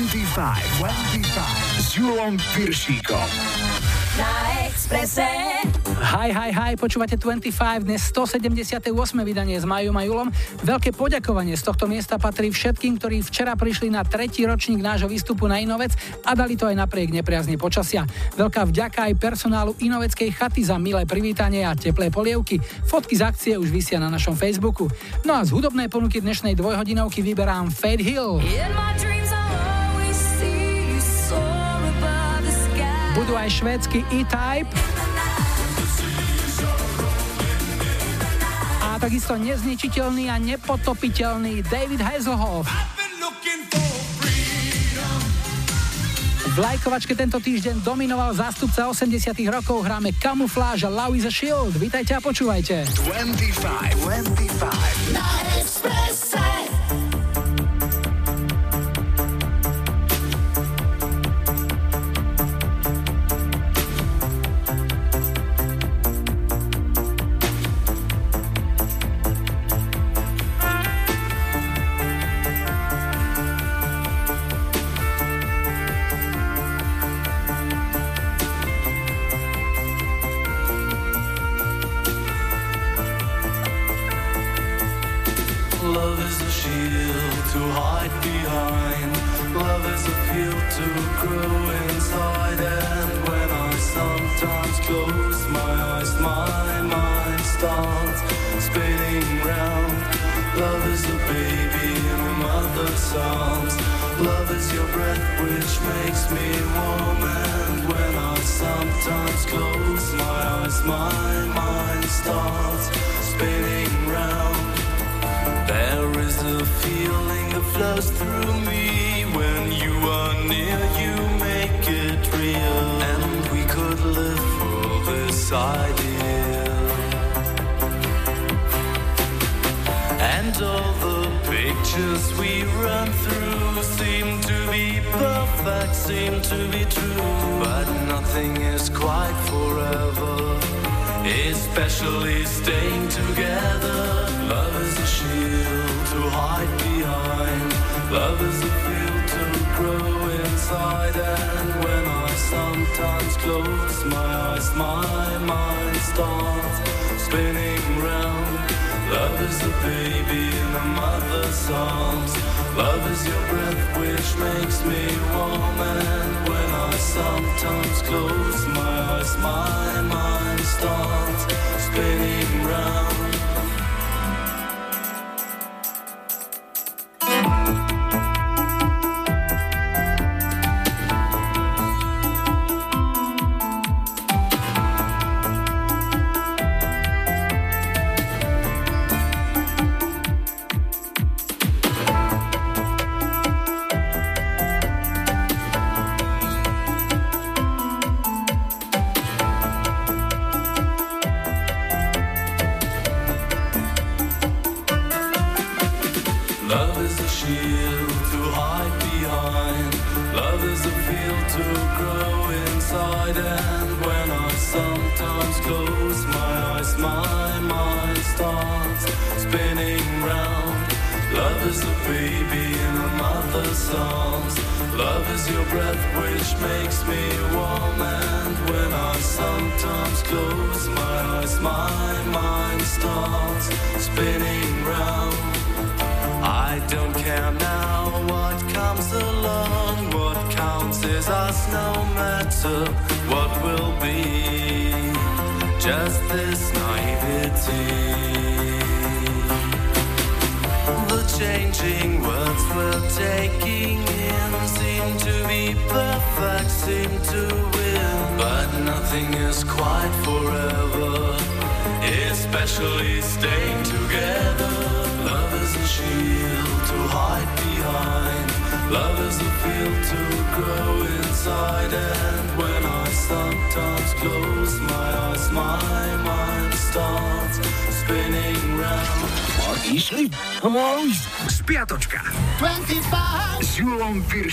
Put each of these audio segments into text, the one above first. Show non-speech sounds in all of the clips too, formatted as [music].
25, 25 s Julom Piršíkom. Na Exprese. Hi, hi, hi, počúvate 25, dnes 178. vydanie s Majom a Julom. Veľké poďakovanie z tohto miesta patrí všetkým, ktorí včera prišli na tretí ročník nášho výstupu na Inovec a dali to aj napriek nepriazne počasia. Veľká vďaka aj personálu Inoveckej chaty za milé privítanie a teplé polievky. Fotky z akcie už vysia na našom Facebooku. No a z hudobnej ponuky dnešnej dvojhodinovky vyberám Fade Hill. Budú aj švédsky E-Type. A takisto nezničiteľný a nepotopiteľný David Hasselhoff. V lajkovačke tento týždeň dominoval zástupca 80 rokov, hráme Camouflage a Love is a Shield. Vítajte a počúvajte. 25, 25. Na.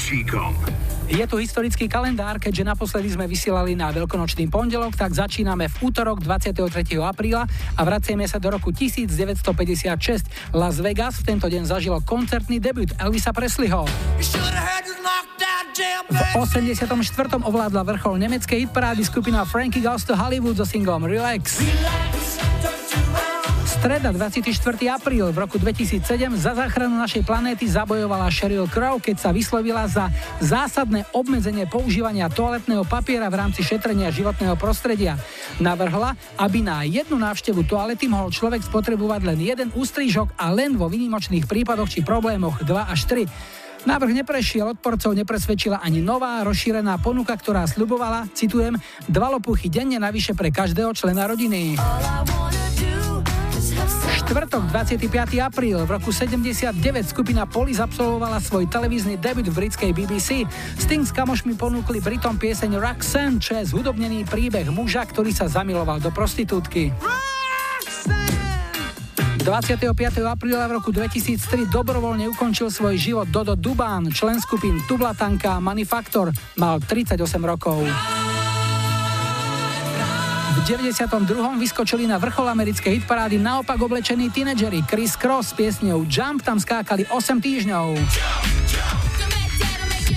25. S Julom Piršíkom. Je tu historický kalendár, keďže naposledy sme vysielali na veľkonočný pondelok, tak začíname v útorok 23. apríla a vraciame sa do roku 1956. Las Vegas v tento deň zažilo koncertný debut Elvisa Presleyho. V 84. ovládla vrchol nemeckej hitparády skupina Frankie Goes to Hollywood so singlom Relax. Relax. Streda 24. apríl v roku 2007 za záchranu našej planéty zabojovala Sheryl Crow, keď sa vyslovila za zásadné obmedzenie používania toaletného papiera v rámci šetrenia životného prostredia. Navrhla, aby na jednu návštevu toalety mohol človek spotrebovať len jeden ústrižok a len vo výnimočných prípadoch či problémoch 2 až 3. Návrh neprešiel, odporcov nepresvedčila ani nová rozšírená ponuka, ktorá slubovala, citujem, dva lopuchy denne navyše pre každého člena rodiny štvrtok 25. apríl v roku 79 skupina Police absolvovala svoj televízny debut v britskej BBC. Sting s kamošmi ponúkli Britom pieseň Roxanne, čo je zhudobnený príbeh muža, ktorý sa zamiloval do prostitútky. 25. apríla v roku 2003 dobrovoľne ukončil svoj život Dodo Dubán, člen skupín Tublatanka Manufaktor, mal 38 rokov. V 92. vyskočili na vrchol americkej hitparády naopak oblečení tínedžeri Chris Cross s piesňou Jump tam skákali 8 týždňov.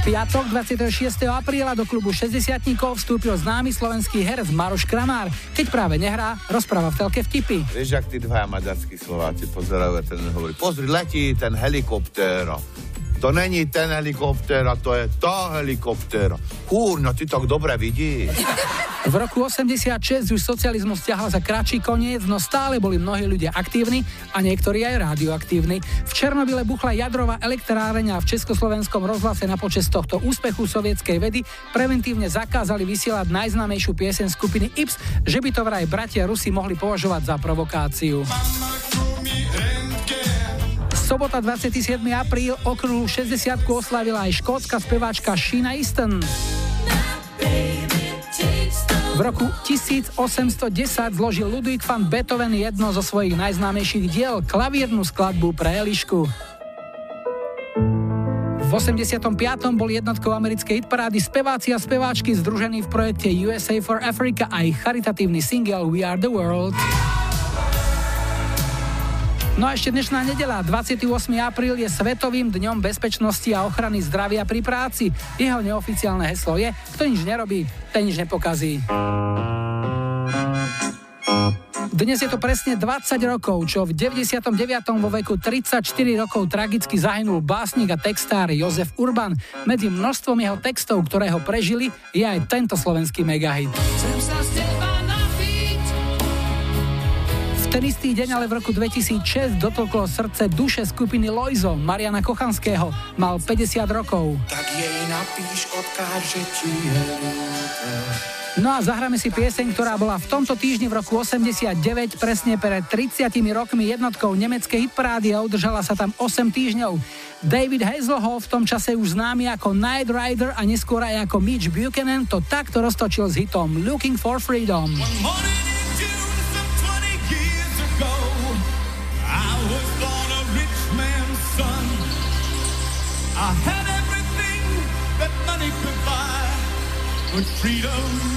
Piatok 26. apríla do klubu 60 vstúpil známy slovenský herec Maroš Kramár. Keď práve nehrá, rozpráva v telke vtipy. Vieš, ak tí dvaja maďarskí Slováci pozerajú, ten hovorí, pozri, letí ten helikoptér. To není ten helikoptér, a to je tá helikoptéra. Kúrno, ty to dobre vidíš. V roku 86 už socializmus stiahal za kratší koniec, no stále boli mnohí ľudia aktívni a niektorí aj radioaktívni. V Černobyle buchla jadrová elektráreň a v Československom rozhlase na počas tohto úspechu sovietskej vedy preventívne zakázali vysielať najznámejšiu piesen skupiny Ips, že by to vraj bratia Rusi mohli považovať za provokáciu. Sobota 27. apríl okruhu 60 oslavila aj škótska speváčka Sheena Easton. V roku 1810 zložil Ludwig van Beethoven jedno zo svojich najznámejších diel, klavírnu skladbu pre Elišku. V 85. bol jednotkou americkej hitparády speváci a speváčky združení v projekte USA for Africa a ich charitatívny single We Are the World. No a ešte dnešná nedela, 28. apríl je Svetovým dňom bezpečnosti a ochrany zdravia pri práci. Jeho neoficiálne heslo je, kto nič nerobí, ten nič nepokazí. Dnes je to presne 20 rokov, čo v 99. vo veku 34 rokov tragicky zahynul básnik a textár Jozef Urban. Medzi množstvom jeho textov, ktoré ho prežili, je aj tento slovenský megahit. Chcem sa ten istý deň ale v roku 2006 dotlklo srdce duše skupiny Loizo Mariana Kochanského. Mal 50 rokov. Tak jej napíš, odkáž, že ti je No a zahráme si pieseň, ktorá bola v tomto týždni v roku 89 presne pred 30 rokmi jednotkou nemeckej hitparády a udržala sa tam 8 týždňov. David Hazelhoff v tom čase už známy ako Night Rider a neskôr aj ako Mitch Buchanan to takto roztočil s hitom Looking for Freedom. One I had everything that money could buy, but freedom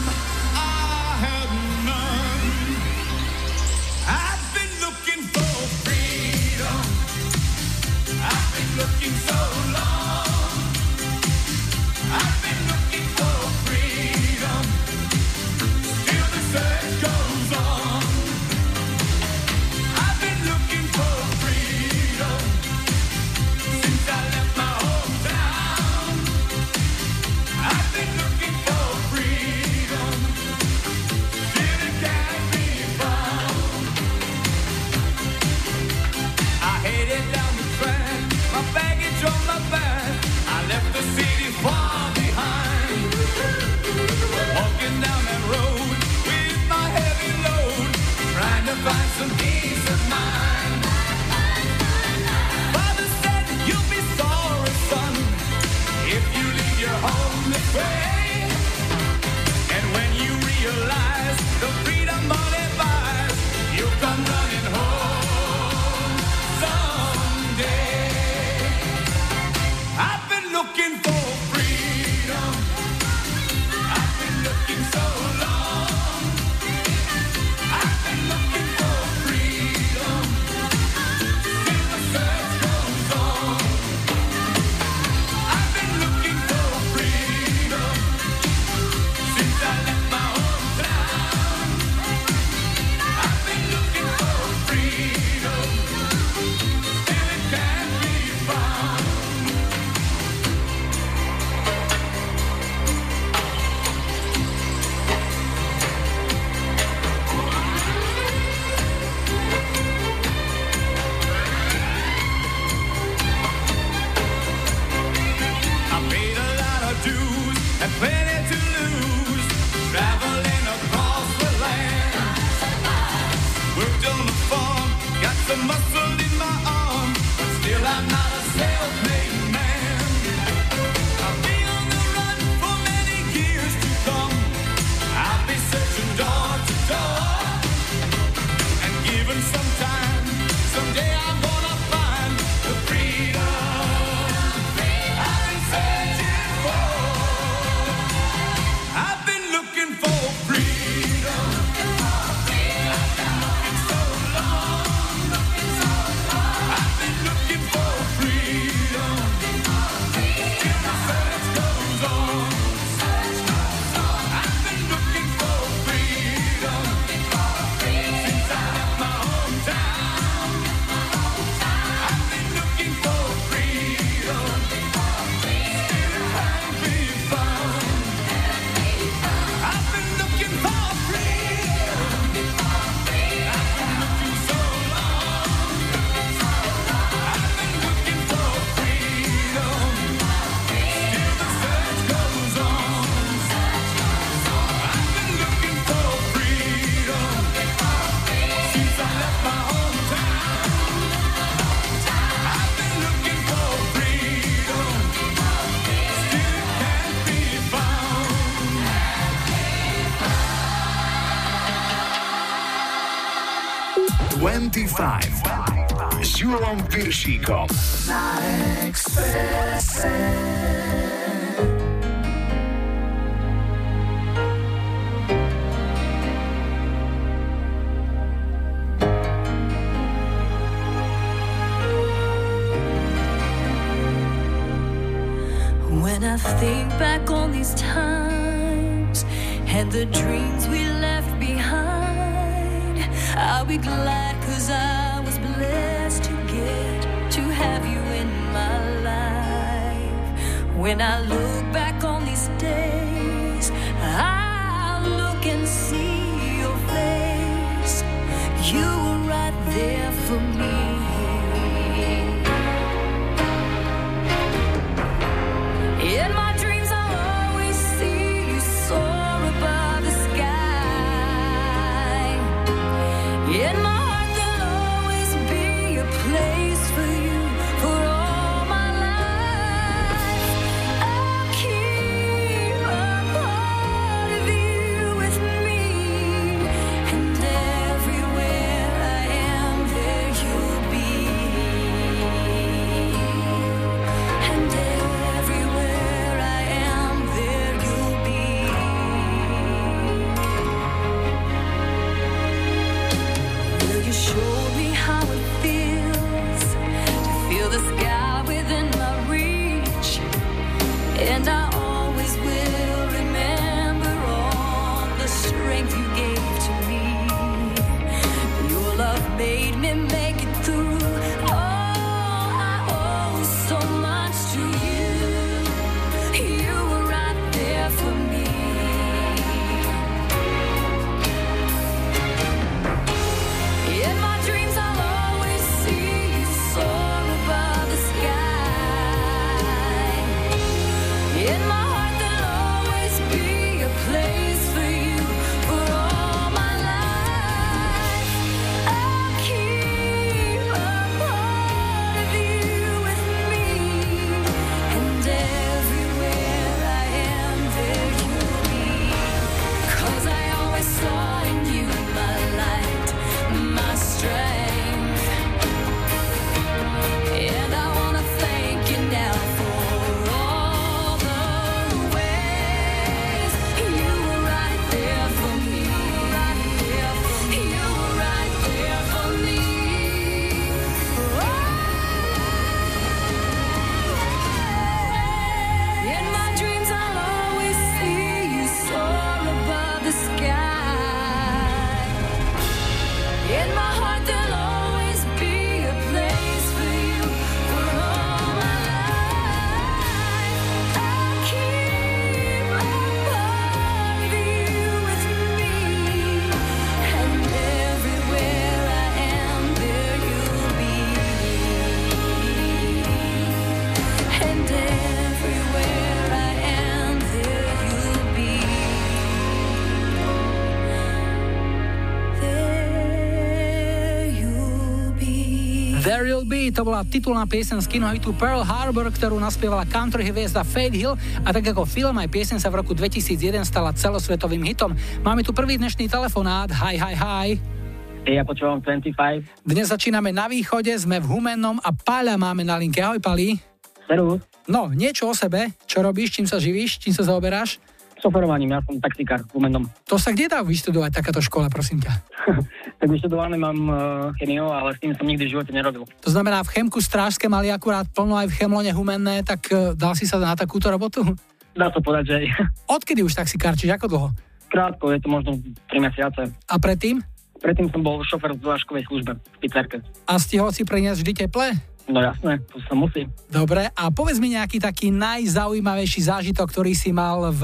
Piršíkom. Na There Will Be, to bola titulná piesen z kinohitu Pearl Harbor, ktorú naspievala country hviezda Fade Hill a tak ako film aj piesen sa v roku 2001 stala celosvetovým hitom. Máme tu prvý dnešný telefonát. Hi, hi, hi. Ja počúvam 25. Dnes začíname na východe, sme v Humennom a Páľa máme na linke. Ahoj, Pali. Servus. No, niečo o sebe. Čo robíš, čím sa živíš, čím sa zaoberáš? Šoferovaním, ja som taxikár v Humennom. To sa kde dá vyštudovať takáto škola, prosím ťa? [laughs] tak vyštudované mám uh, chemiu, ale s tým som nikdy v živote nerobil. To znamená, v Chemku Strážske mali akurát plno aj v Chemlone Humenné, tak uh, dal si sa na takúto robotu? Dá sa povedať, že Odkedy už taxikár, čiže ako dlho? Krátko, je to možno 3 mesiace. A predtým? Predtým som bol šofer v zvážkovej službe v pizzerke. A stihol si preniesť vždy teple? No jasné, to sa musí. Dobre, a povedz mi nejaký taký najzaujímavejší zážitok, ktorý si mal v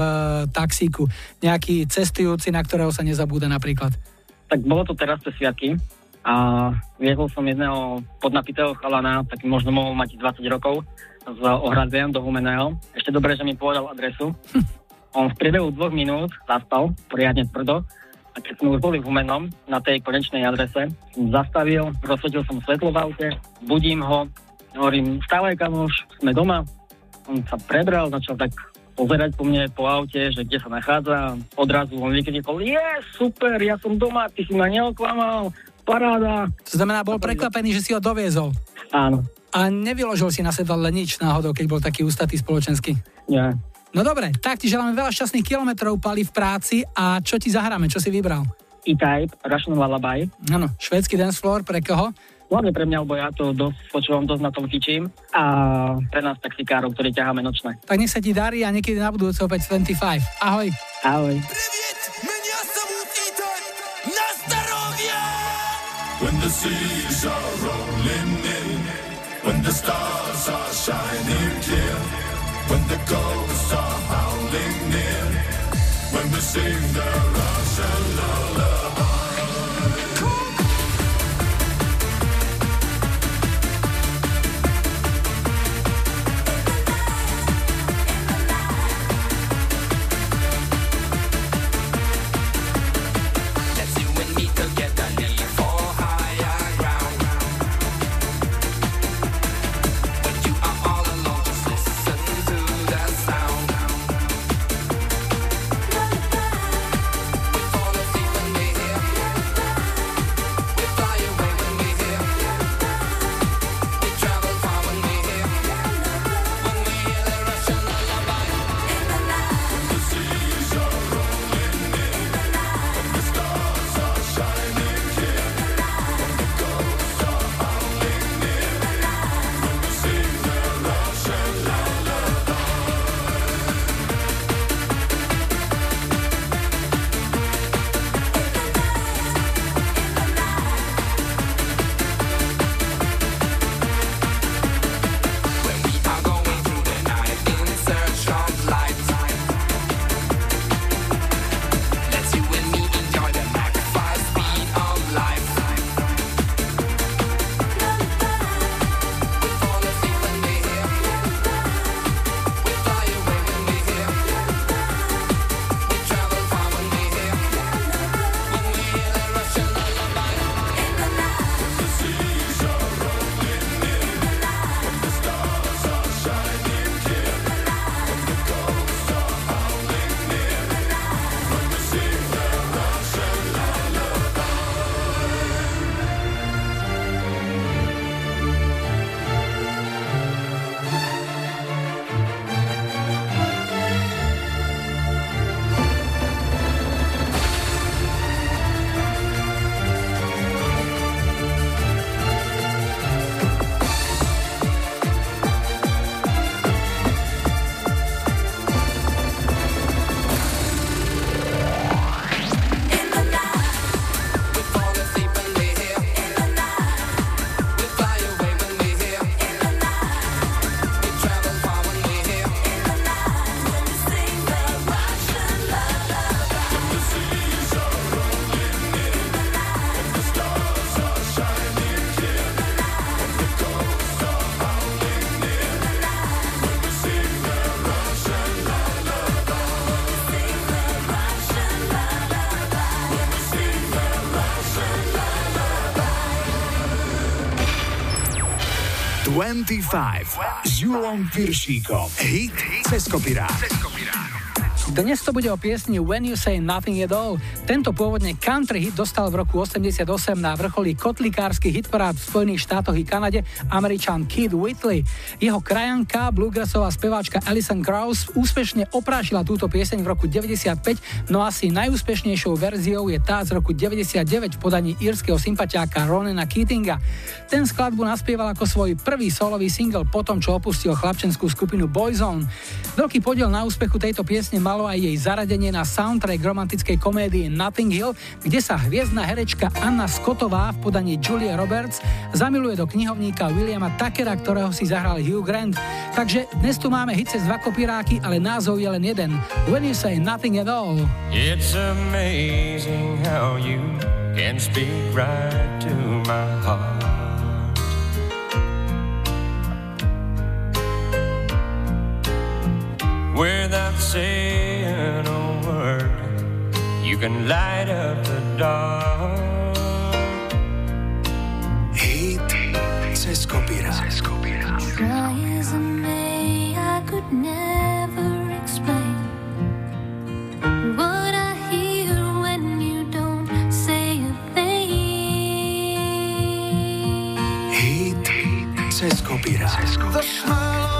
taxíku. Nejaký cestujúci, na ktorého sa nezabúda napríklad. Tak bolo to teraz cez sviatky a viezol som jedného podnapitého chalana, tak možno mohol mať 20 rokov, z Ohradzejan do Humeného. Ešte dobre, že mi povedal adresu. On v priebehu dvoch minút zaspal, poriadne tvrdo, a keď sme už boli v Humenom, na tej konečnej adrese, som zastavil, rozsvetil som svetlo v aute, budím ho, hovorím, stávaj kamoš, sme doma. On sa prebral, začal tak pozerať po mne po aute, že kde sa nachádza. Odrazu on vykričal, je, super, ja som doma, ty si ma neoklamal, paráda. To znamená, bol prekvapený, že si ho doviezol. Áno. A nevyložil si na sedadle nič náhodou, keď bol taký ústatý spoločenský? Nie. No dobre, tak ti želáme veľa šťastných kilometrov pali v práci a čo ti zahráme, čo si vybral? E-Type, Russian Lullaby. Áno, švédsky dance floor, pre koho? Hlavne pre mňa, lebo ja to dosť počúvam, dosť na tom fičím a pre nás taxikárov, ktorí ťaháme nočné. Tak nech sa ti darí a niekedy na budúce opäť 25. Ahoj. Ahoj. When the seas are rolling in, when the stars are shining clear, when the ghosts are howling near, when we sing the Russian lullaby. 25 s Julom Piršíkom. Hit cez kopirát. Dnes to bude o piesni When You Say Nothing at All. Tento pôvodne country hit dostal v roku 88 na vrcholí kotlikársky hitparád v Spojených štátoch i Kanade Američan Kid Whitley. Jeho krajanka, bluegrassová speváčka Alison Krauss úspešne oprášila túto pieseň v roku 95, no asi najúspešnejšou verziou je tá z roku 99 v podaní írskeho sympatiáka Ronena Keatinga. Ten skladbu naspieval ako svoj prvý solový single potom, čo opustil chlapčenskú skupinu Boyzone. Veľký podiel na úspechu tejto piesne malo aj jej zaradenie na soundtrack romantickej komédie Nothing Hill, kde sa hviezdna herečka Anna Scottová v podaní Julia Roberts zamiluje do knihovníka Williama Takera, ktorého si zahral Hugh Grant. Takže dnes tu máme hit cez dva kopíráky, ale názov je len jeden. When you say nothing at all. It's amazing how you can speak right to my heart. Without saying you can light up the dark. Hit cez kopirát. Try as I may, I could never explain what I hear when you don't say a thing. Hit cez kopirát. The smile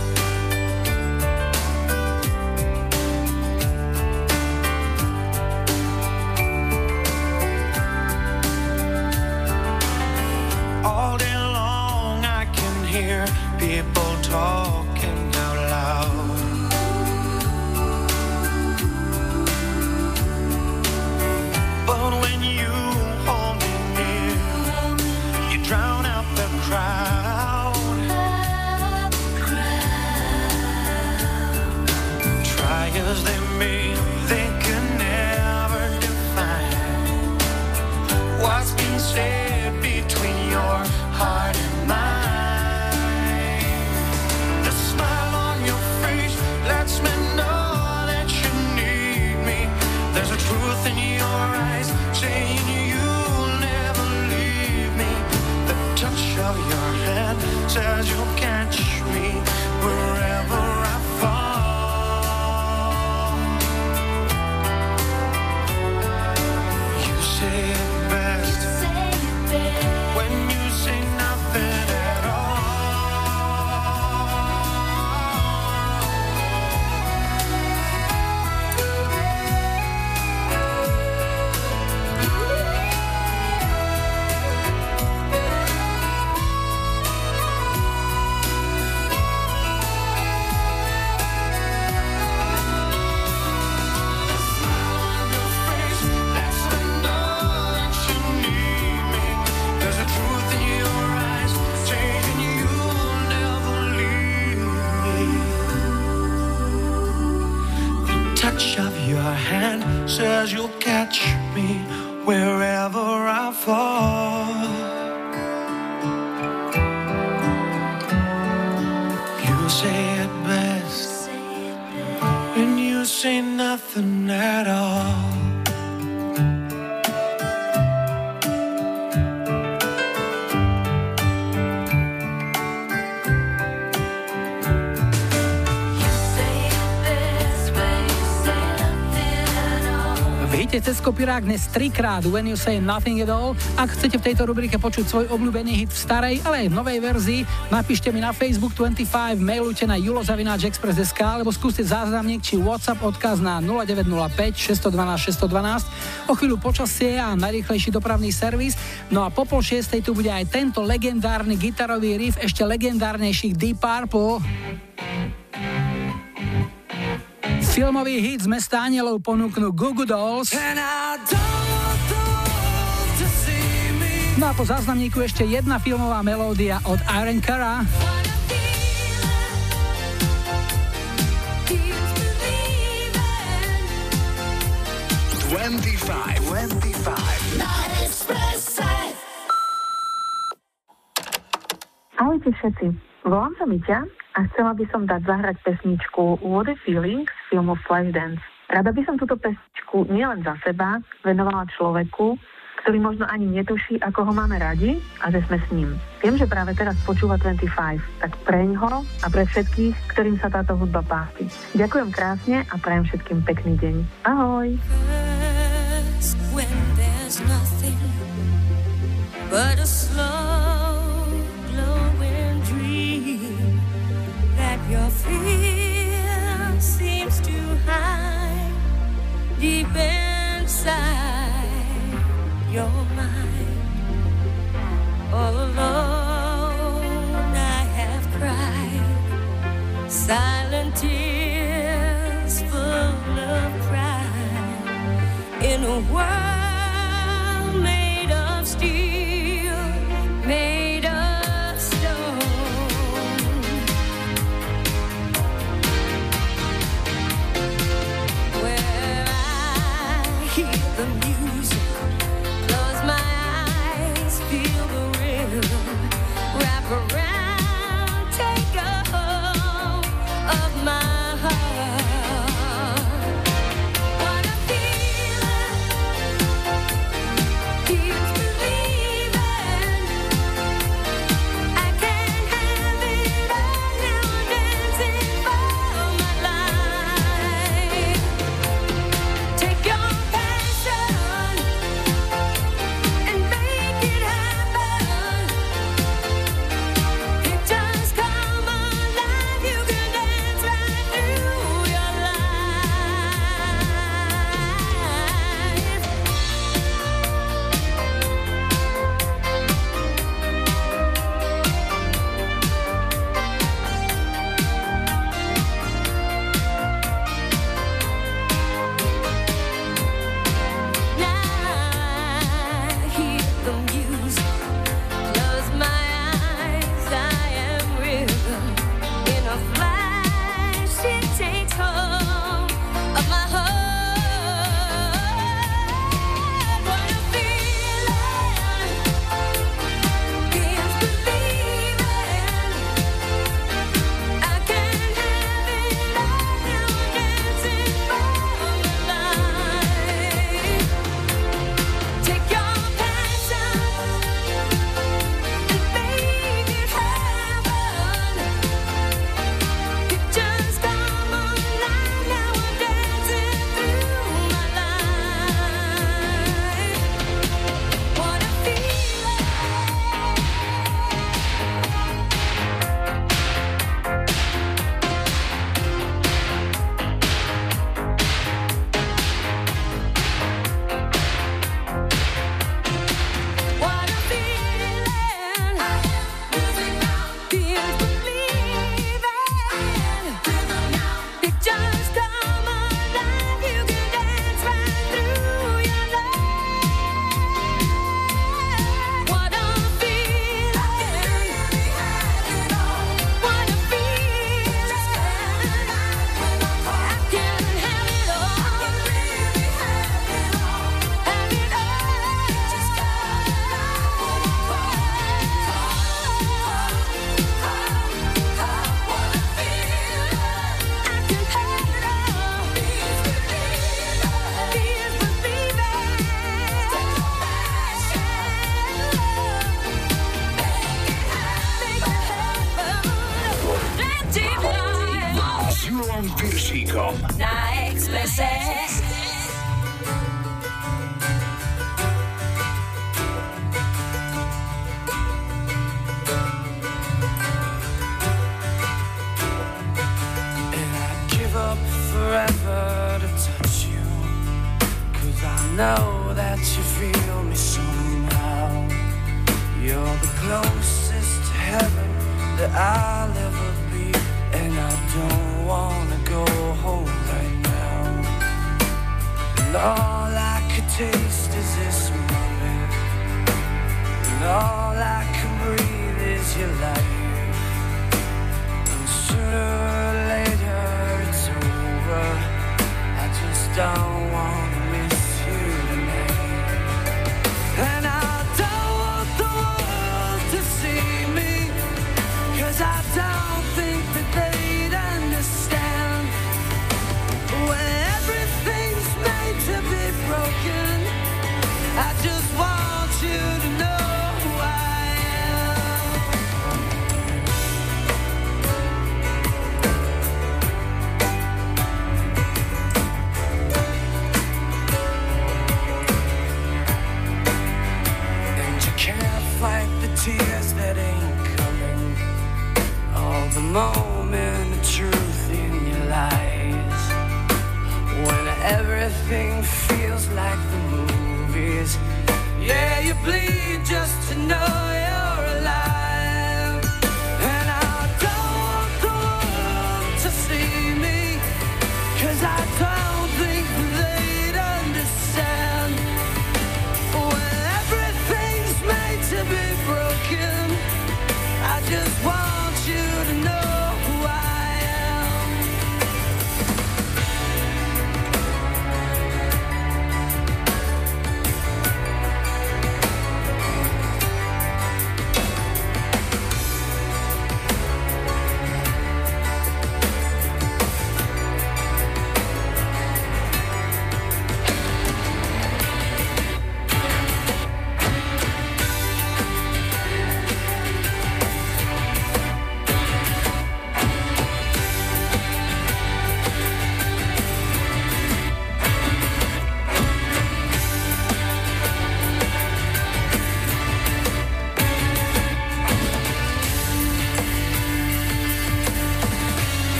talk. Cez kopirák dnes trikrát When You Say Nothing at All. Ak chcete v tejto rubrike počuť svoj obľúbený hit v starej, ale aj v novej verzii, napíšte mi na Facebook 25, mailujte na julozavináčexpress.sk alebo skúste záznamník či WhatsApp odkaz na 0905 612 612. O chvíľu počasie a najrýchlejší dopravný servis. No a po pol šiestej tu bude aj tento legendárny gitarový riff ešte legendárnejších Deep Purple. Filmový hit z mesta Anielov ponúknu Google Dolls. No a po záznamníku ešte jedna filmová melódia od Iron Cara. Ahojte všetci. Volám sa Miťa a chcela by som dať zahrať pesničku What a Feeling z filmu Flashdance. Rada by som túto pesničku nielen za seba venovala človeku, ktorý možno ani netuší, ako ho máme radi a že sme s ním. Viem, že práve teraz počúva 25, tak preň ho a pre všetkých, ktorým sa táto hudba páči. Ďakujem krásne a prajem všetkým pekný deň. Ahoj! First, 요.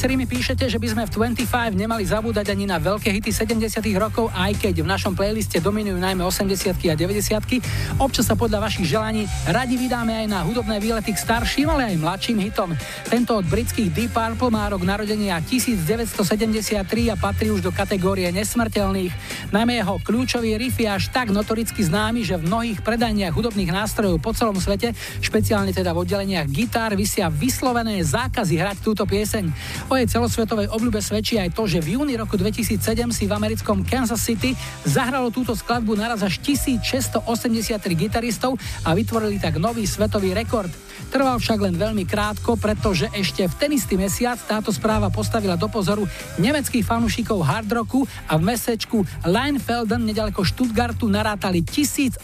Viacerí mi píšete, že by sme v 25 nemali zabúdať ani na veľké hity 70 rokov, aj keď v našom playliste dominujú najmä 80 a 90 Občas sa podľa vašich želaní radi vydáme aj na hudobné výlety k starším, ale aj mladším hitom. Tento od britských Deep Purple má rok narodenia 1973 a patrí už do kategórie nesmrteľných. Najmä jeho kľúčový riff je až tak notoricky známy, že v mnohých predaniach hudobných nástrojov po celom svete, špeciálne teda v oddeleniach gitár, vysia vyslovené zákazy hrať túto pieseň. O jej celosvetovej obľube svedčí aj to, že v júni roku 2007 si v americkom Kansas City zahralo túto skladbu naraz až 1683 gitaristov a vytvorili tak nový svetový rekord. Trval však len veľmi krátko, pretože ešte v ten istý mesiac táto správa postavila do pozoru nemeckých fanúšikov hard rocku a v mesečku Leinfelden nedaleko Stuttgartu narátali 1802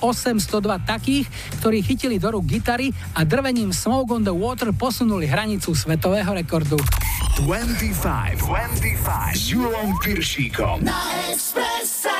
takých, ktorí chytili do rúk gitary a drvením Smoke on the Water posunuli hranicu svetového rekordu. 25, 25 s Julom Piršíkom. Na Expresse.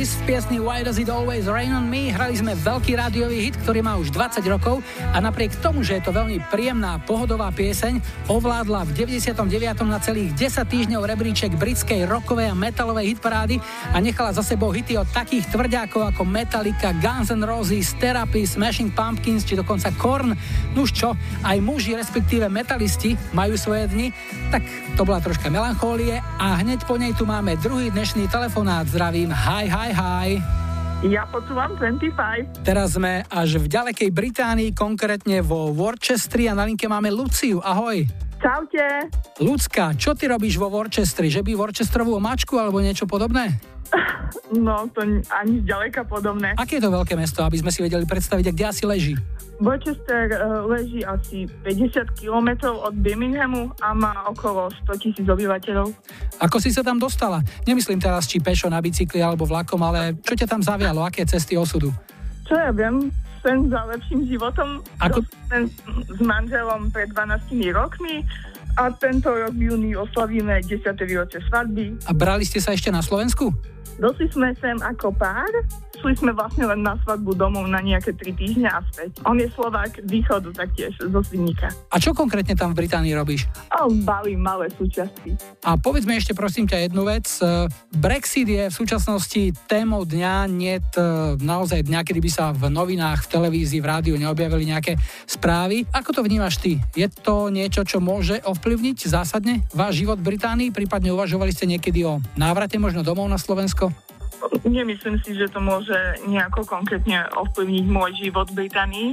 Travis v piesni Why Does It Always Rain On Me. Hrali sme veľký rádiový hit, ktorý má už 20 rokov a napriek tomu, že je to veľmi príjemná pohodová pieseň, ovládla v 99. na celých 10 týždňov rebríček britskej rockovej a metalovej hitparády a nechala za sebou hity od takých tvrďákov ako Metallica, Guns N' Roses, Therapy, Smashing Pumpkins či dokonca Korn. Nuž čo, aj muži, respektíve metalisti majú svoje dni, tak to bola troška melanchólie a hneď po nej tu máme druhý dnešný telefonát. Zdravím, hi, hi, hi. Ja počúvam 25. Teraz sme až v ďalekej Británii, konkrétne vo Worcestri a na linke máme Luciu. Ahoj. Čaute. Lucka, čo ty robíš vo Worcestri? Že by Worcesterovú mačku alebo niečo podobné? [laughs] No, to ani zďaleka podobné. Aké je to veľké mesto, aby sme si vedeli predstaviť, kde asi leží? Worcester uh, leží asi 50 km od Birminghamu a má okolo 100 tisíc obyvateľov. Ako si sa tam dostala? Nemyslím teraz, či pešo na bicykli alebo vlakom, ale čo ťa tam zavialo? Aké cesty osudu? Čo ja viem, sen za lepším životom. Ako... Sen s manželom pred 12 rokmi a tento rok v júni oslavíme 10. výročie svadby. A brali ste sa ešte na Slovensku? Došli sme sem ako pár, šli sme vlastne len na svadbu domov na nejaké 3 týždne a späť. On je Slovák východu taktiež, zo Svinika. A čo konkrétne tam v Británii robíš? A balím malé súčasti. A povedz mi ešte prosím ťa jednu vec. E, Brexit je v súčasnosti témou dňa, nie naozaj dňa, kedy by sa v novinách, v televízii, v rádiu neobjavili nejaké správy. Ako to vnímaš ty? Je to niečo, čo môže ovplyvniť zásadne váš život v Británii? Prípadne uvažovali ste niekedy o návrate možno domov na Slovensko? Nemyslím si, že to môže nejako konkrétne ovplyvniť môj život v Británii.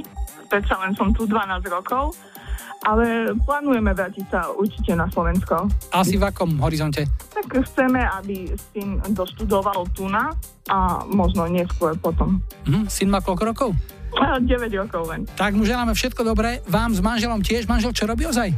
Predsa len som tu 12 rokov, ale plánujeme vrátiť sa určite na Slovensko. Asi v akom horizonte? Tak chceme, aby syn doštudoval tu na a možno neskôr potom. Hm, syn má koľko rokov? 9 rokov len. Tak mu želáme všetko dobré. Vám s manželom tiež. Manžel čo robí ozaj?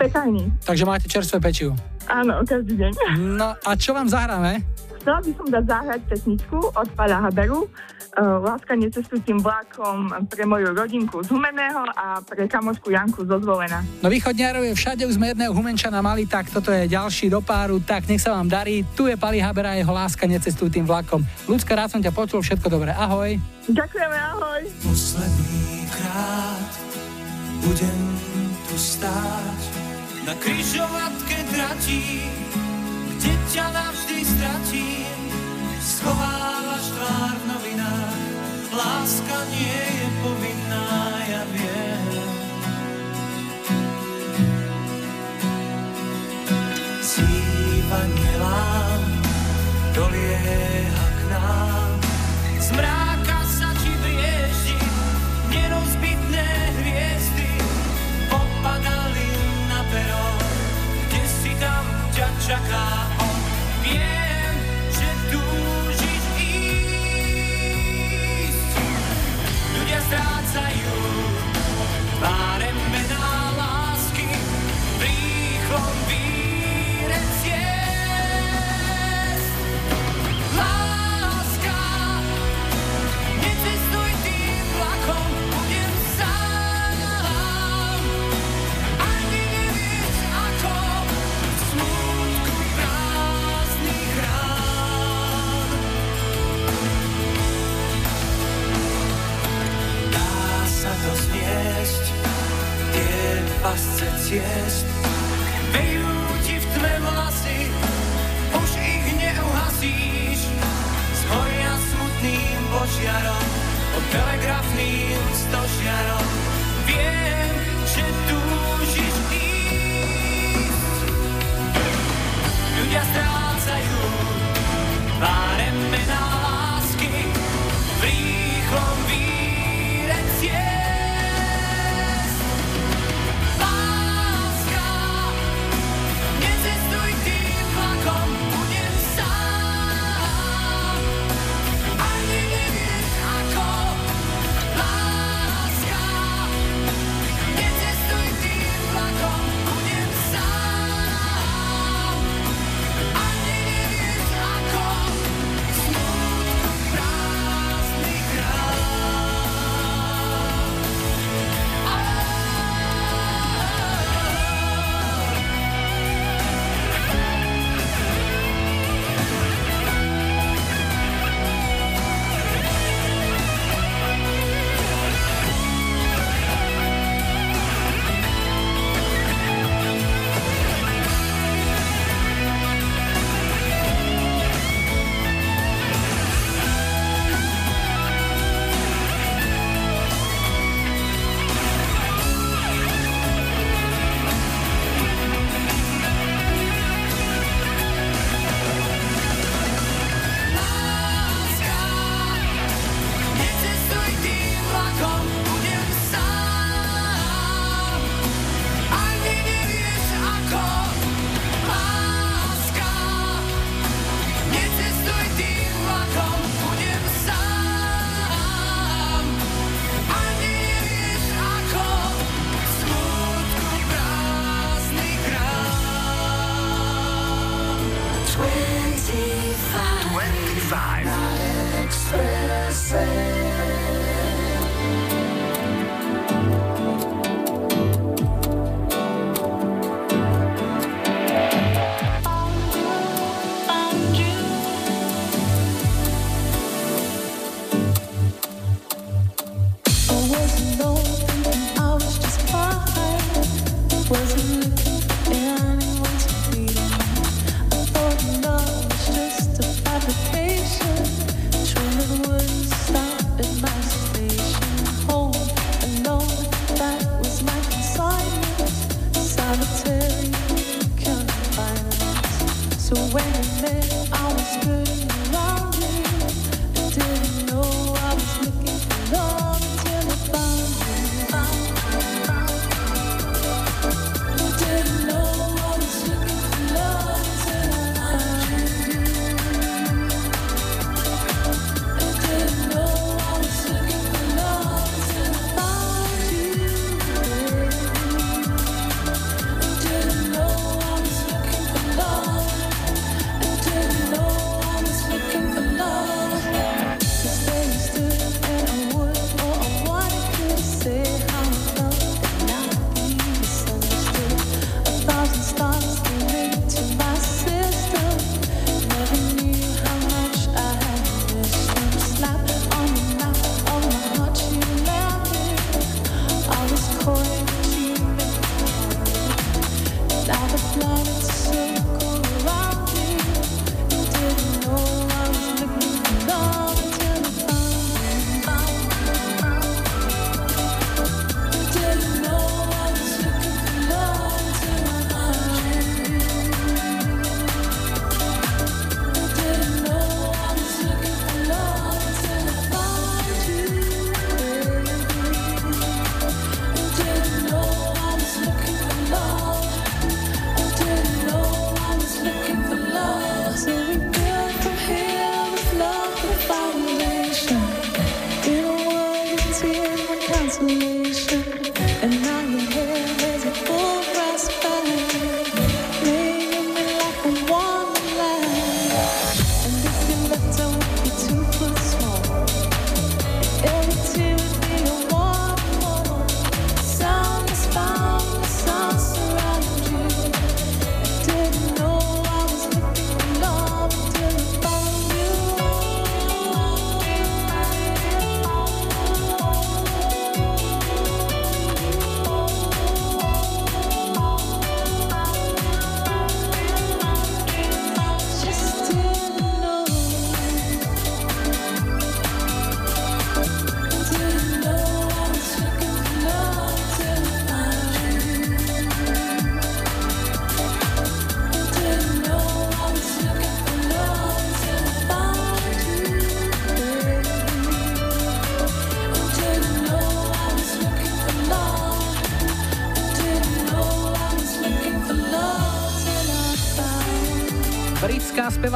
Pekajný. Takže máte čerstvé pečivo. Áno, každý deň. No a čo vám zahráme? Chcela by som dať zahrať pesničku od Pada Haberu. Uh, Láska necestujúcim vlakom pre moju rodinku z Humeného a pre kamošku Janku zo Zvolena. No východňarov je všade, už sme jedného Humenčana mali, tak toto je ďalší do páru, tak nech sa vám darí. Tu je Pali Habera a jeho Láska necestuj tým vlakom. Ľudská, rád som ťa počul, všetko dobré, ahoj. Ďakujeme, ahoj. Posledný krát budem tu stáť na križovatke tratí, kde ťa navždy stratím. Schovávaš tvár v láska nie je povinná, ja viem. Zývanie lám dolieha k nám, z sa ti brieždi, nerozbitné hviezdy popadali na pero, kde si tam ťa čaká ciest, vejú ti v tme vlasy, už ich neuhasíš. Zhoria smutným požiarom, pod telegrafným stožiarom. Viem, že túžiš ísť. Ľudia strácajú tváre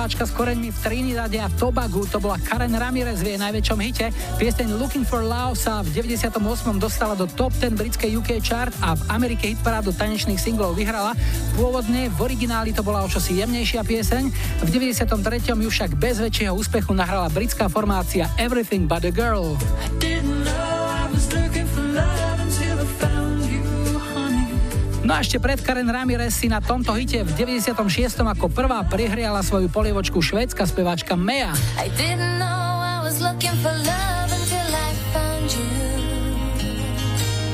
speváčka s koreňmi v Trinidade a Tobagu, to bola Karen Ramirez v jej najväčšom hite. Pieseň Looking for Love sa v 98. dostala do top 10 britskej UK chart a v Amerike hitparádu tanečných singlov vyhrala. Pôvodne v origináli to bola o čosi jemnejšia pieseň. V 93. ju však bez väčšieho úspechu nahrala britská formácia Everything But a Girl. No a ešte pred Karen Ramirez si na tomto hite v 96. ako prvá prihriala svoju polievočku švédska speváčka Mea.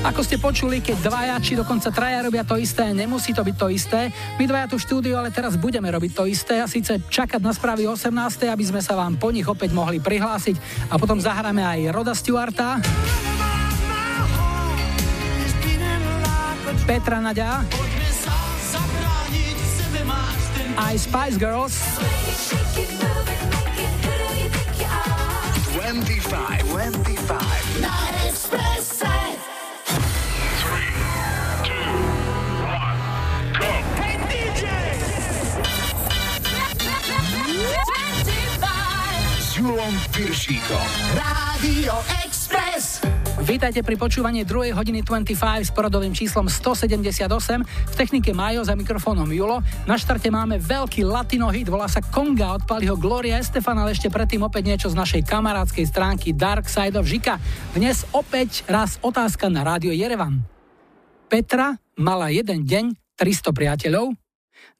Ako ste počuli, keď dvaja či dokonca traja robia to isté, nemusí to byť to isté. My dvaja tu v štúdiu ale teraz budeme robiť to isté a síce čakať na správy 18. aby sme sa vám po nich opäť mohli prihlásiť a potom zahráme aj Roda Stewarta. Petra Nadia, aj Spice Girls, 25, 25. Na Expresse. Julom Piršíkom. Rádio Express. Vítajte pri počúvaní 2. hodiny 25 s poradovým číslom 178. V technike Majo za mikrofónom Julo. Na štarte máme veľký latino hit, volá sa Konga, odpali ho Gloria Estefan, ale ešte predtým opäť niečo z našej kamarádskej stránky Dark Side of Žika. Dnes opäť raz otázka na rádio Jerevan. Petra mala jeden deň 300 priateľov,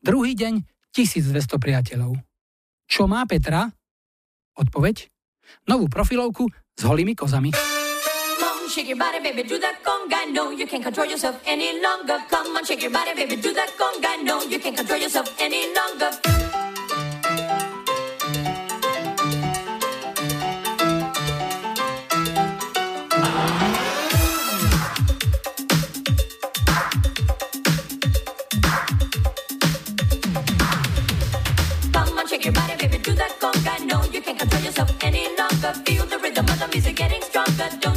druhý deň 1200 priateľov. Čo má Petra? Odpoveď? Novú profilovku s holými kozami. Shake your body, baby, do that conga. No, you can't control yourself any longer. Come on, shake your body, baby, do that conga. No, you can't control yourself any longer. Shake your body, baby, do that conga. No, you can't control yourself any longer. Feel the rhythm of the music getting stronger. Don't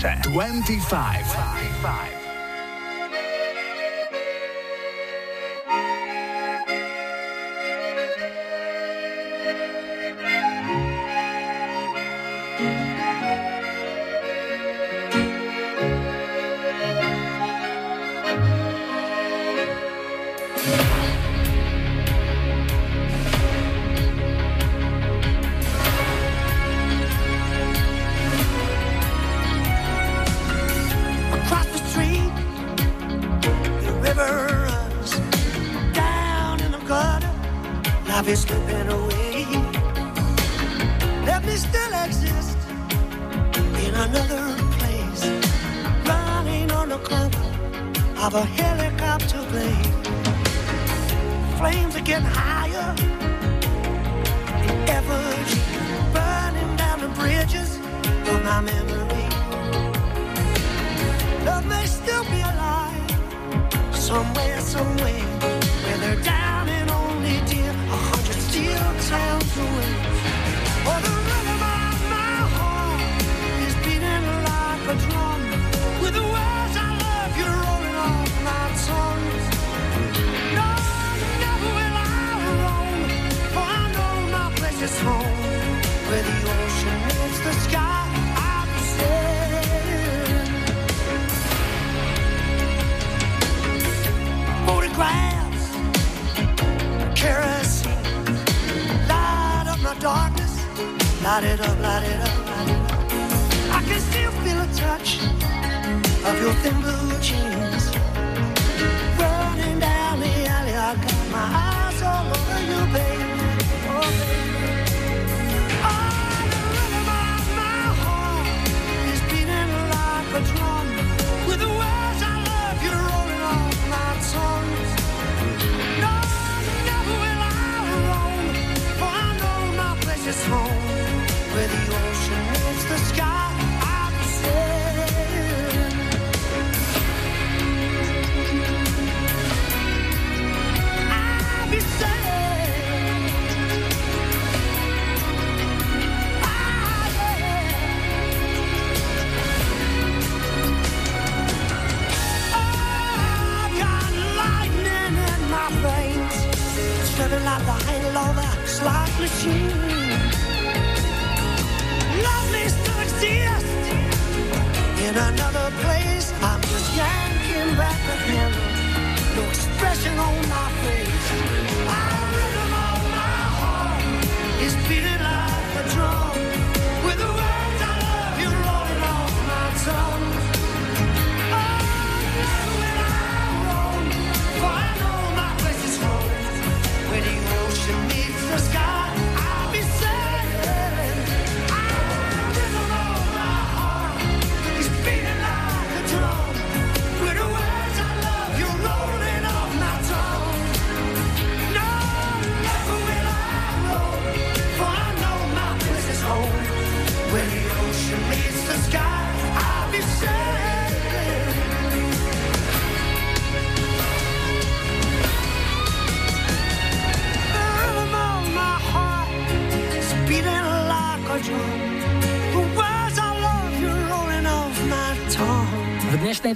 25.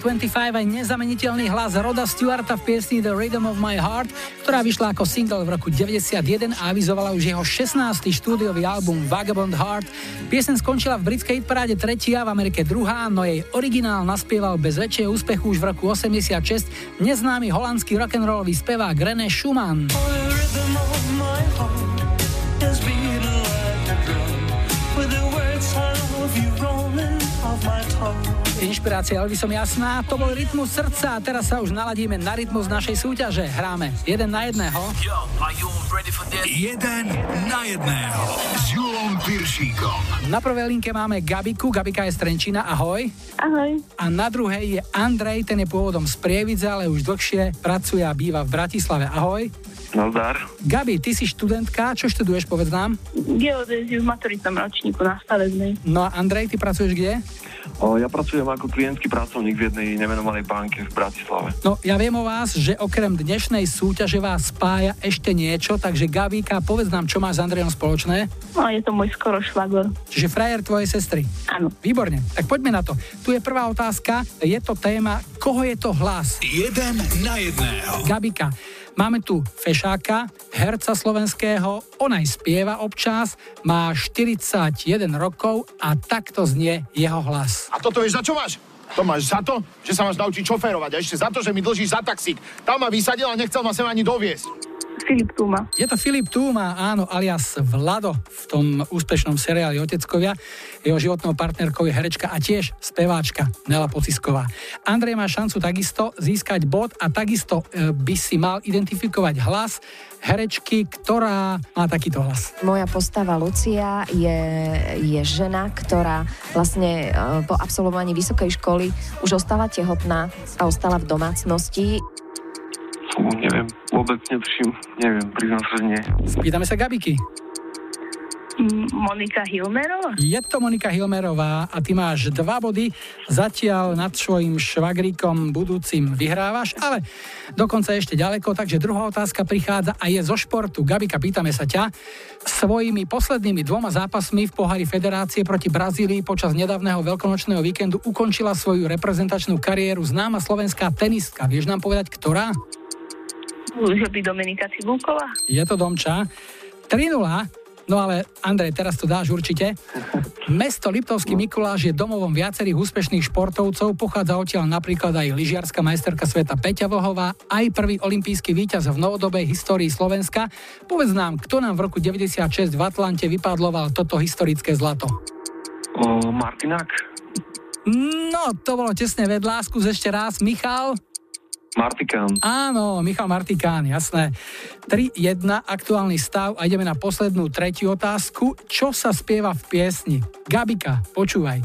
25 aj nezameniteľný hlas Roda Stewarta v piesni The Rhythm of My Heart, ktorá vyšla ako single v roku 91 a avizovala už jeho 16. štúdiový album Vagabond Heart. Piesen skončila v britskej hitparáde tretia, v Amerike druhá, no jej originál naspieval bez väčšieho úspechu už v roku 86 neznámy holandský rock'n'rollový spevák René Schumann. Inšpirácia Elvisom jasná, to bol rytmus srdca a teraz sa už naladíme na rytmus našej súťaže. Hráme jeden na jedného. Jeden na jedného s Julom Piršíkom. Na prvej linke máme Gabiku, Gabika je z Trenčína, ahoj. Ahoj. A na druhej je Andrej, ten je pôvodom z Prievidze, ale už dlhšie pracuje a býva v Bratislave. Ahoj. Nazdar. Gabi, ty si študentka, čo študuješ, povedz nám? Geodéziu v maturitnom ročníku na stavebnej. No a Andrej, ty pracuješ kde? Ja pracujem ako klientský pracovník v jednej nemenovanej banke v Bratislave. No, ja viem o vás, že okrem dnešnej súťaže vás spája ešte niečo, takže Gabíka, povedz nám, čo máš s Andrejom spoločné. No, je to môj skoro švagor. Čiže frajer tvojej sestry. Áno. Výborne, tak poďme na to. Tu je prvá otázka, je to téma, koho je to hlas? Jeden na jedného. Gabika, máme tu Fešáka, herca slovenského, on aj spieva občas, má 41 rokov a takto znie jeho hlas. A toto vieš, za čo máš? To máš za to, že sa máš naučiť šoférovať a ešte za to, že mi dlžíš za taxík. Tam ma vysadil a nechcel ma sem ani doviesť. Filip Tuma. Je to Filip Túma, áno, alias Vlado v tom úspešnom seriáli Oteckovia. Jeho životnou partnerkou je herečka a tiež speváčka Nela Pocisková. Andrej má šancu takisto získať bod a takisto e, by si mal identifikovať hlas herečky, ktorá má takýto hlas. Moja postava Lucia je, je žena, ktorá vlastne e, po absolvovaní vysokej školy už ostala tehotná a ostala v domácnosti. Fú, neviem, vôbec netuším, neviem, priznám sa, že nie. Spýtame sa Gabiky. Monika Hilmerová? Je to Monika Hilmerová a ty máš dva body. Zatiaľ nad svojim švagríkom budúcim vyhrávaš, ale dokonca ešte ďaleko, takže druhá otázka prichádza a je zo športu. Gabika, pýtame sa ťa. Svojimi poslednými dvoma zápasmi v pohári Federácie proti Brazílii počas nedávneho veľkonočného víkendu ukončila svoju reprezentačnú kariéru známa slovenská tenistka. Vieš nám povedať, ktorá? Že by Dominika Cibulková? Je to Domča. 3-0. No ale Andrej, teraz to dáš určite. [laughs] Mesto Liptovský Mikuláš je domovom viacerých úspešných športovcov, pochádza odtiaľ napríklad aj lyžiarská majsterka sveta Peťa Vlhová, aj prvý olimpijský víťaz v novodobej histórii Slovenska. Povedz nám, kto nám v roku 96 v Atlante vypadloval toto historické zlato? O, Martinák? No, to bolo tesne vedľa, skús ešte raz. Michal? Martikán. Áno, Michal Martikán, jasné. 3-1, aktuálny stav a ideme na poslednú tretiu otázku. Čo sa spieva v piesni? Gabika, počúvaj.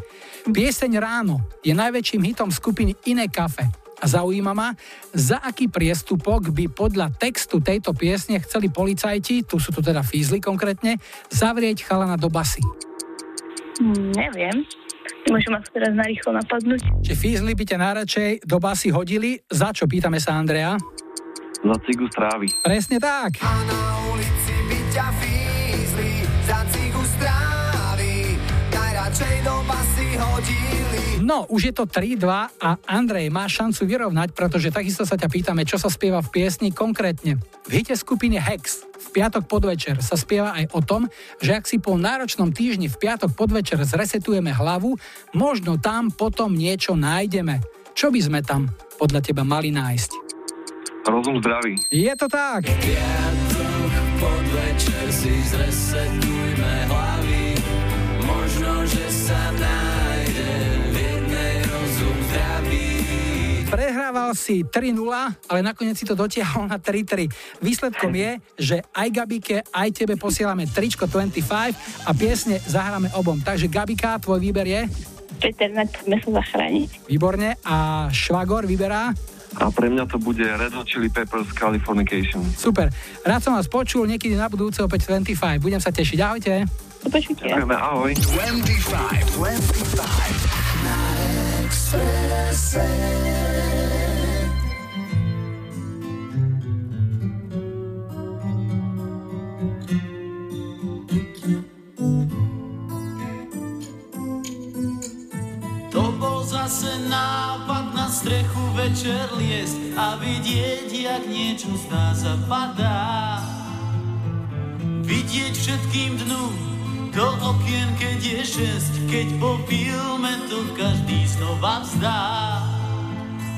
Pieseň Ráno je najväčším hitom skupiny Iné kafe. A zaujíma ma, za aký priestupok by podľa textu tejto piesne chceli policajti, tu sú tu teda fízly konkrétne, zavrieť chalana do basy. Hm, neviem. Môžem ma teraz narýchlo napadnúť. Čiže fízly by ťa najradšej do basy hodili. Za čo? Pýtame sa Andrea. Za cigu strávy. Presne tak. ulici by ťa fízli za cigu strávy, najradšej do basy hodili. No, už je to 3-2 a Andrej má šancu vyrovnať, pretože takisto sa ťa pýtame, čo sa spieva v piesni konkrétne. V hite skupiny Hex v piatok podvečer sa spieva aj o tom, že ak si po náročnom týždni v piatok podvečer zresetujeme hlavu, možno tam potom niečo nájdeme. Čo by sme tam podľa teba mali nájsť? Rozum zdravý. Je to tak. Piatok podvečer si zresetujme hlavy, možno, že sa nájde Prehrával si 3-0, ale nakoniec si to dotiahol na 3-3. Výsledkom je, že aj Gabike, aj tebe posielame tričko 25 a piesne zahráme obom. Takže Gabika, tvoj výber je? Peter, na sa zachrániť. Výborne. A Švagor vyberá? A pre mňa to bude Red Hot Chili Peppers Californication. Super. Rád som vás počul, niekedy na budúce opäť 25. Budem sa tešiť. Ahojte. Do počutia. Ďakujeme, ahoj. 25, 25. večer liesť a vidieť, jak niečo z nás zapadá. Vidieť všetkým dnu do okien, keď je šesť, keď po filme to každý znova vzdá.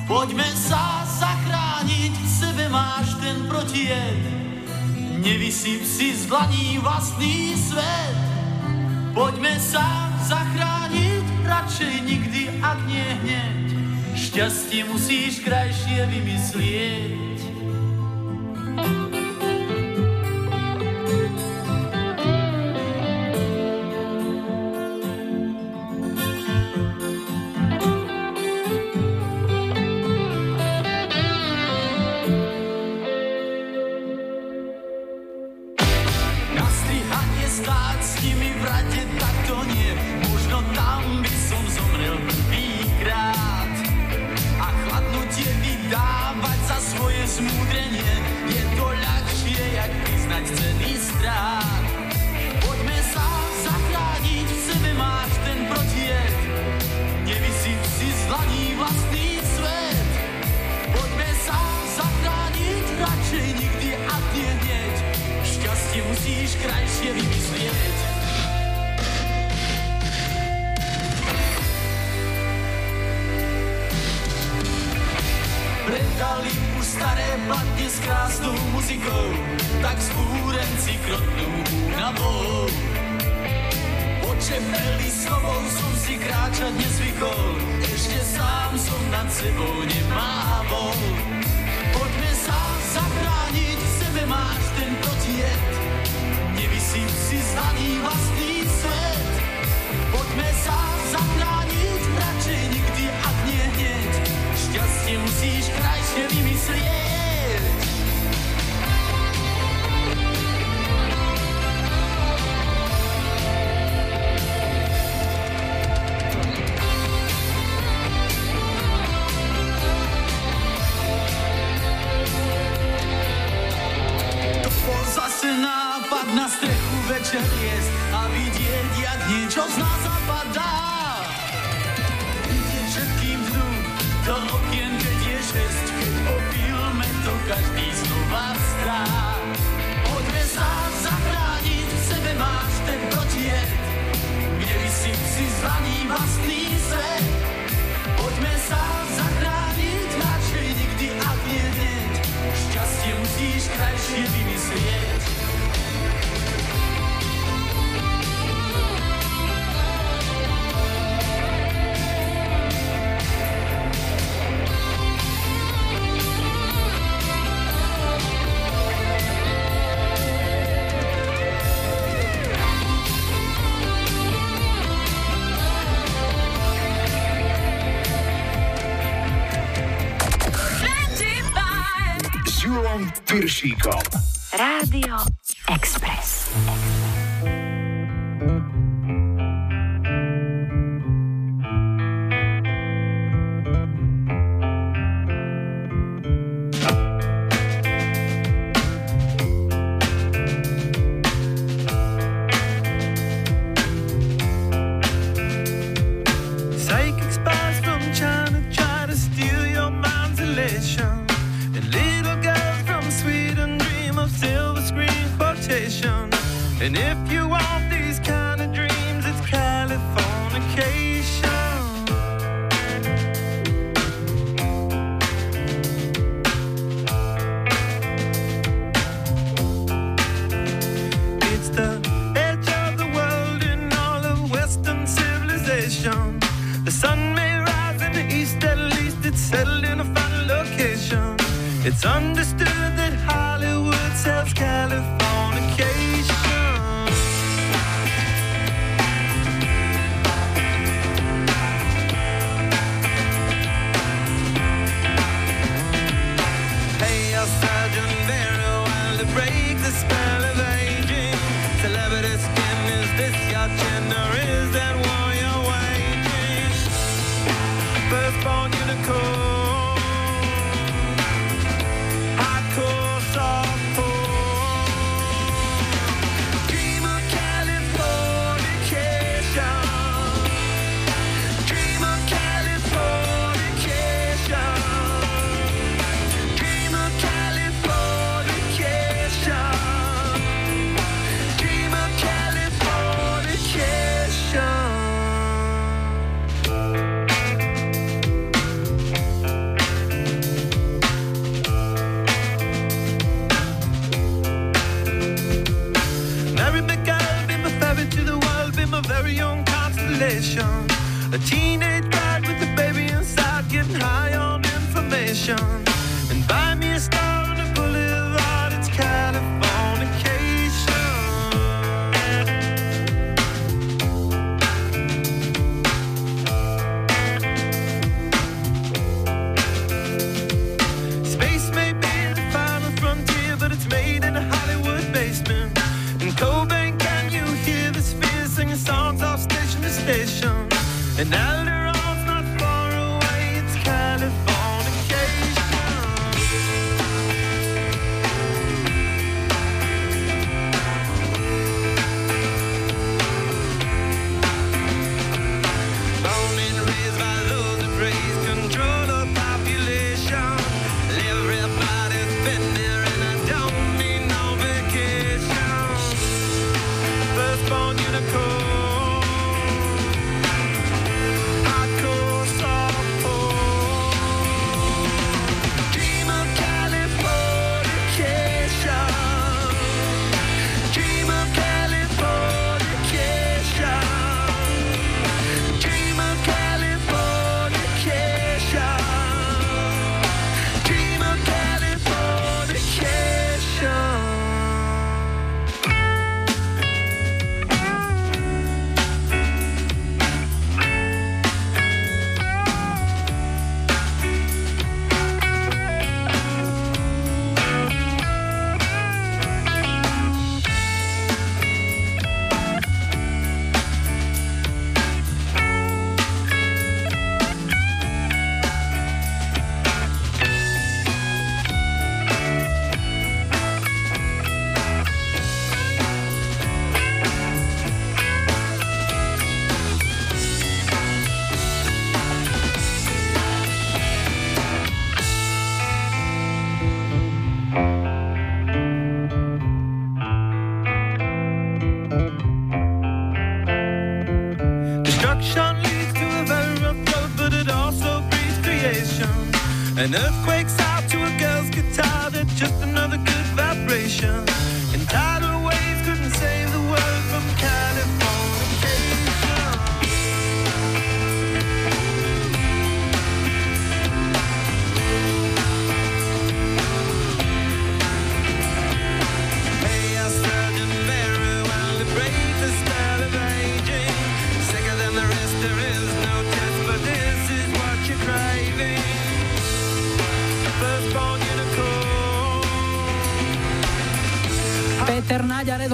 Poďme sa zachrániť, v sebe máš ten protijed, nevysyp si z dlaní vlastný svet. Poďme sa zachrániť, radšej nikdy, ak nie hneď. Šťastie musíš krajšie vymyslieť. Piršíkom. Rádio Express.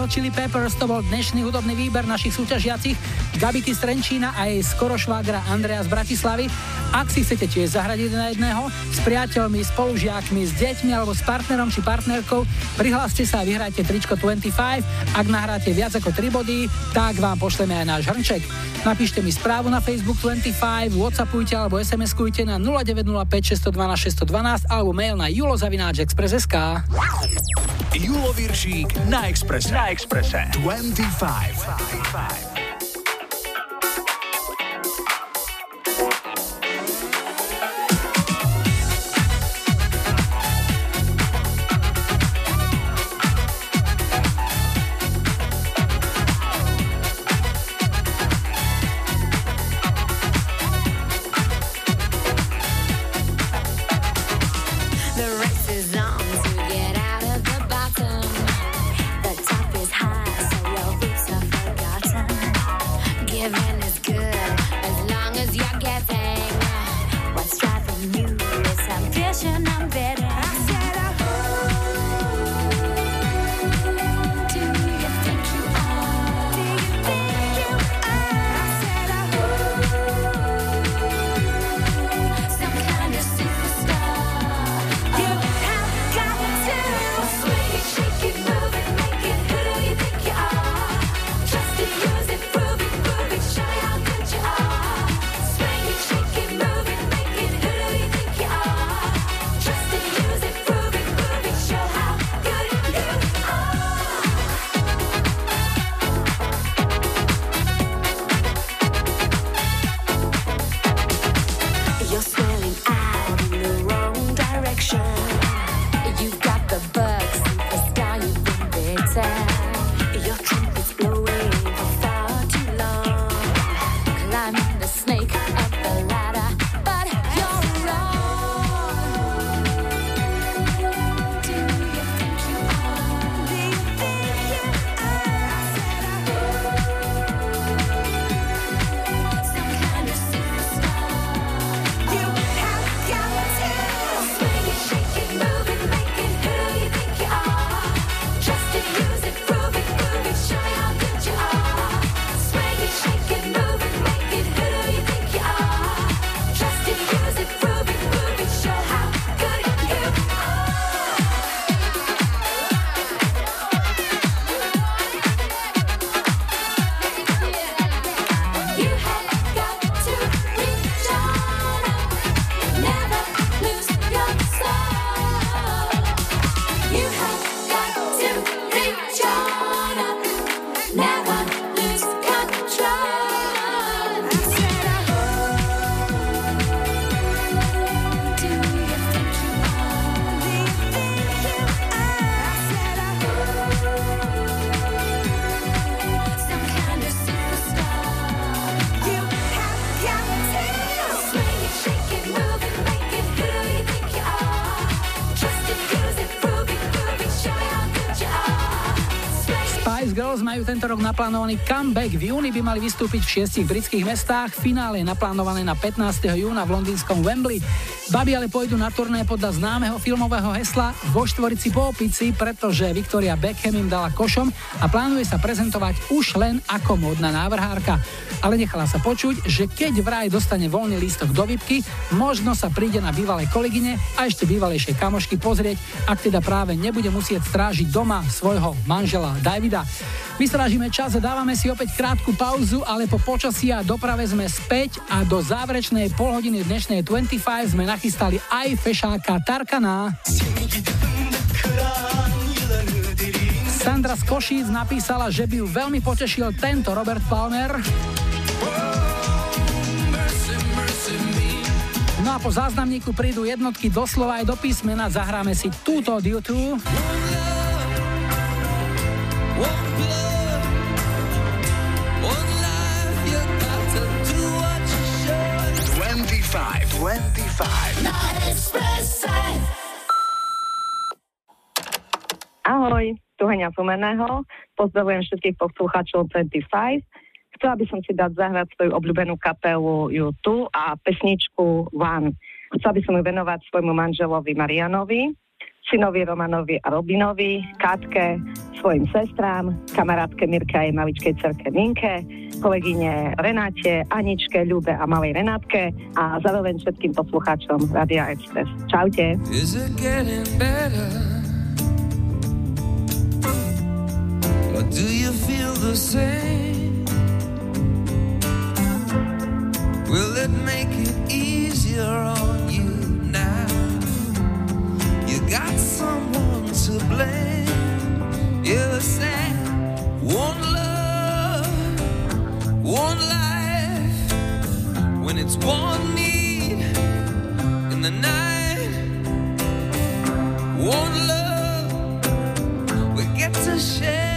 Hot Chili Peppers to bol dnešný hudobný výber našich súťažiacich Gabiky z Trenčína a jej skoro švágra Andrea z Bratislavy. Ak si chcete tiež zahradiť na jedného, s priateľmi, spolužiakmi, s deťmi alebo s partnerom či partnerkou, prihláste sa a vyhrajte tričko 25. Ak nahráte viac ako 3 body, tak vám pošleme aj náš hrnček. Napíšte mi správu na Facebook 25, Whatsappujte alebo SMS-kujte na 0905 612 612 alebo mail na julozavináčexpress.sk. Viršík na Expresse. Na Expresse. 25. 25. tento rok naplánovaný comeback. V júni by mali vystúpiť v šiestich britských mestách. Finále je naplánované na 15. júna v londýnskom Wembley. Babi ale pôjdu na turné podľa známeho filmového hesla vo štvorici po opici, pretože Victoria Beckham im dala košom a plánuje sa prezentovať už len ako módna návrhárka. Ale nechala sa počuť, že keď vraj dostane voľný lístok do výpky, možno sa príde na bývalé kolegyne a ešte bývalejšie kamošky pozrieť, ak teda práve nebude musieť strážiť doma svojho manžela Davida. Vystrážime čas dávame si opäť krátku pauzu, ale po počasí a doprave sme späť a do záverečnej polhodiny dnešnej 25 sme nachystali aj fešáka Tarkana. Sandra z Košíc napísala, že by ju veľmi potešil tento Robert Palmer. No a po záznamníku prídu jednotky doslova aj do písmena, zahráme si túto od YouTube. Ahoj, tu Henia Fumeného. Pozdravujem všetkých poslucháčov 25. Chcela by som si dať zahrať svoju obľúbenú kapelu U2 a pesničku One. Chcela by som ju venovať svojmu manželovi Marianovi. synovi Romanovi a Robinovi, Katke, svojim sestrám, kamarátke Mirke a jej maličkej cerke Minke, kolegyne Renáte, Aničke, Ľube a malej Renátke a zároveň všetkým poslucháčom Radia Express. Čaute. Is it? Or do you feel the same? Will it make it easier on you now? You got someone to blame. You said one love, one life. When it's one need in the night, one love, we get to share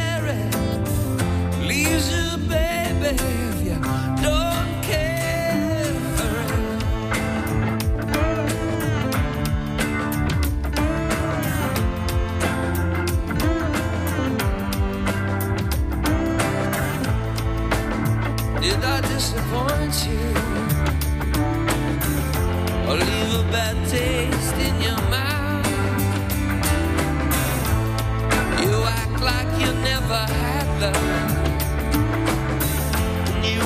like you never had love.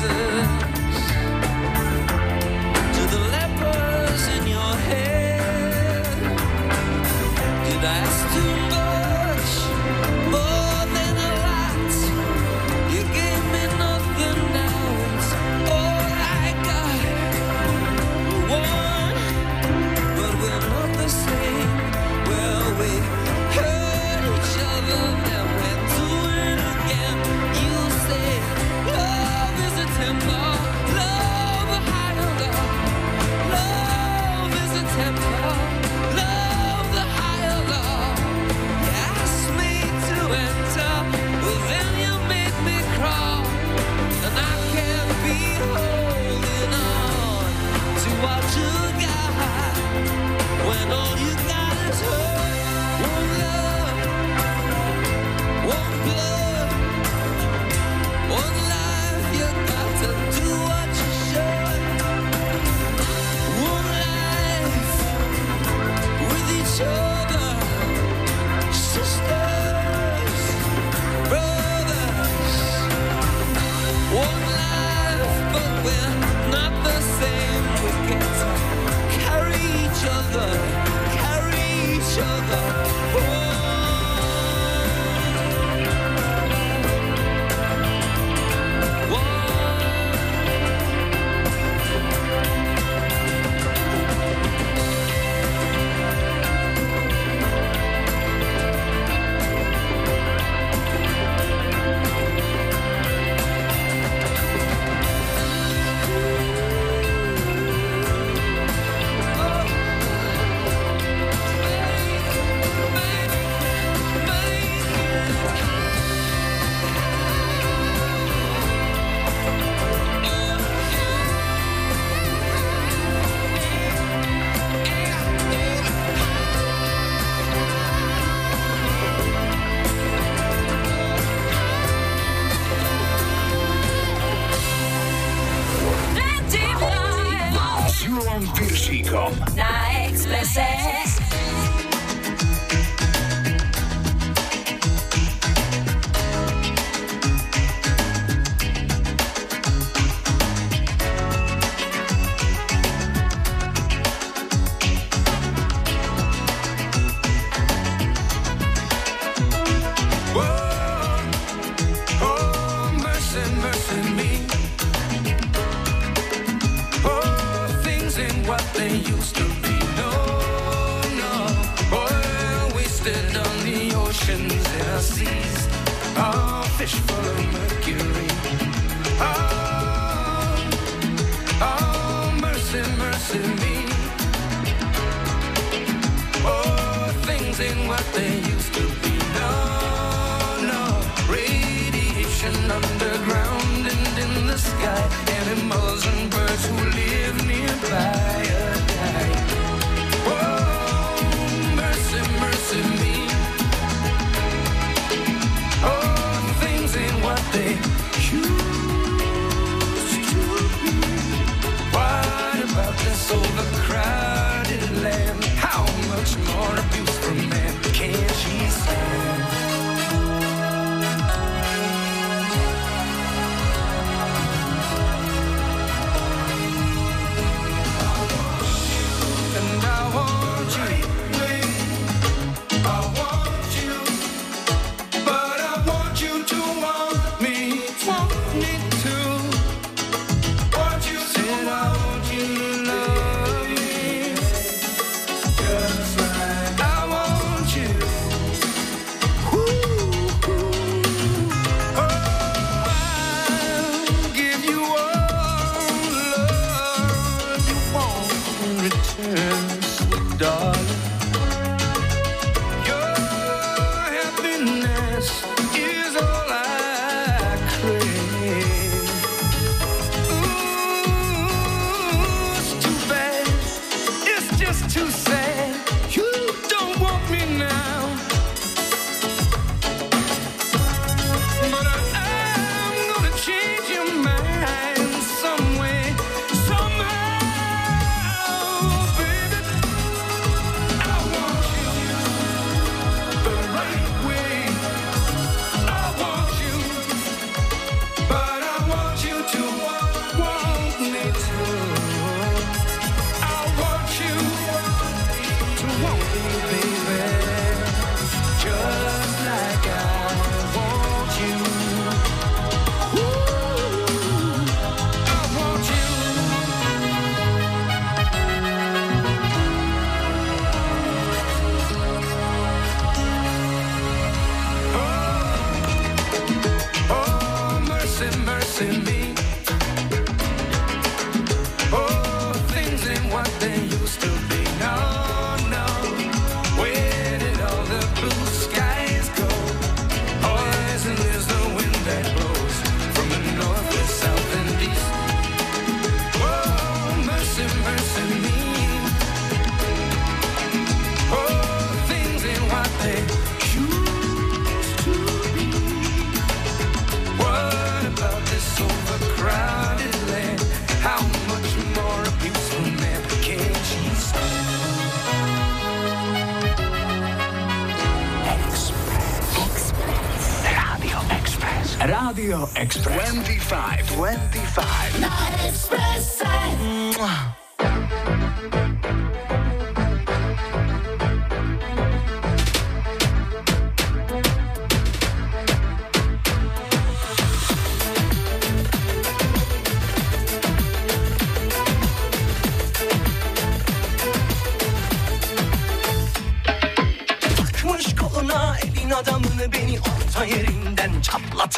answer.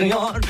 Señor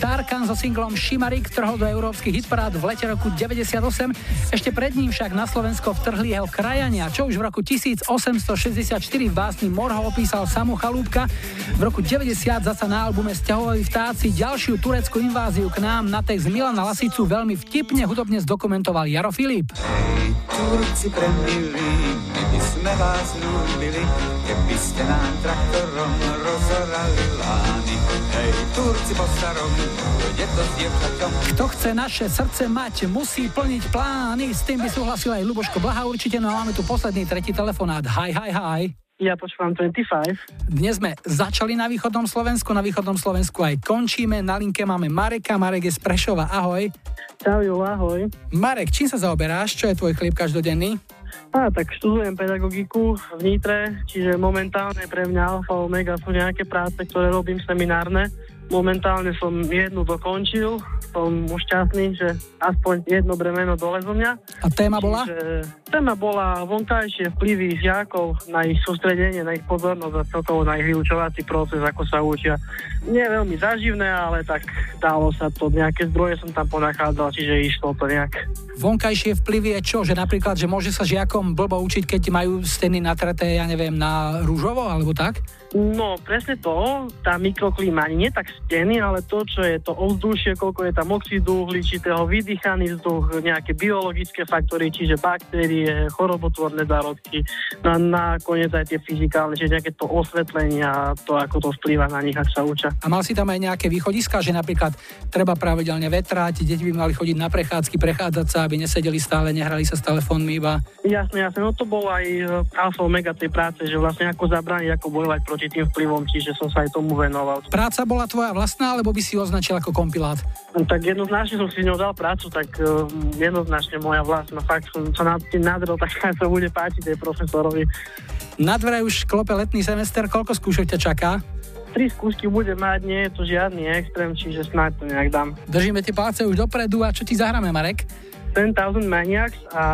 Tarkan so singlom Šimarik trhol do európskych hitparád v lete roku 98. Ešte pred ním však na Slovensko vtrhli jeho krajania, čo už v roku 1864 v básni Morho opísal Samu Chalúbka. V roku 90 zasa na albume Sťahovaví vtáci ďalšiu tureckú inváziu k nám na text Milana Lasicu veľmi vtipne hudobne zdokumentoval Jaro Filip. Turci premilí, my sme vás ľúbili, keby ste nám traktorom rozorali lány. Hej, Turci po starom, je to s dievčaťom. Kto chce naše srdce mať, musí plniť plány. S tým by súhlasil aj Luboško Blaha určite, no a máme tu posledný tretí telefonát. Hi, hi, hi. Ja počúvam 25. Dnes sme začali na východnom Slovensku, na východnom Slovensku aj končíme. Na linke máme Mareka, Marek je z Prešova. Ahoj. Čau, ahoj. Marek, čím sa zaoberáš? Čo je tvoj chlieb každodenný? Á, tak študujem pedagogiku v Nitre, čiže momentálne pre mňa alfa omega sú nejaké práce, ktoré robím seminárne. Momentálne som jednu dokončil, som šťastný, že aspoň jedno bremeno dole zo mňa. A téma bola? Čiže téma bola vonkajšie vplyvy žiakov na ich sústredenie, na ich pozornosť a celkovo na ich vyučovací proces, ako sa učia. Nie veľmi zaživné, ale tak dalo sa to, nejaké zdroje som tam ponachádzal, čiže išlo to nejak. Vonkajšie vplyvy je čo? Že napríklad, že môže sa žiakom blbo učiť, keď majú steny natreté, ja neviem, na rúžovo alebo tak? No, presne to, tá mikroklíma, nie tak steny, ale to, čo je to ovzdušie, koľko je tam oxidu uhličitého, vydýchaný vzduch, nejaké biologické faktory, čiže baktérie, chorobotvorné zárodky, no a nakoniec aj tie fyzikálne, čiže nejaké to osvetlenie a to, ako to vplýva na nich, ak sa učia. A mal si tam aj nejaké východiska, že napríklad treba pravidelne vetrať, deti by mali chodiť na prechádzky, prechádzať sa, aby nesedeli stále, nehrali sa s telefónmi iba. Jasne, jasne, no to bolo aj e, alfa omega tej práce, že vlastne ako zabrániť, ako bojovať proti tým vplyvom, čiže som sa aj tomu venoval. Práca bola tvoja vlastná, alebo by si ju označil ako kompilát? No, tak jednoznačne som si ňou dal prácu, tak uh, jednoznačne moja vlastná. Fakt som sa nad tým nadrel, [laughs] tak sa bude páčiť tej profesorovi. Na dvere už klope letný semester, koľko skúšok ťa čaká? Tri skúšky bude mať, nie je to žiadny extrém, čiže snáď to nejak dám. Držíme tie palce už dopredu a čo ti zahráme, Marek? 10,000 Maniacs a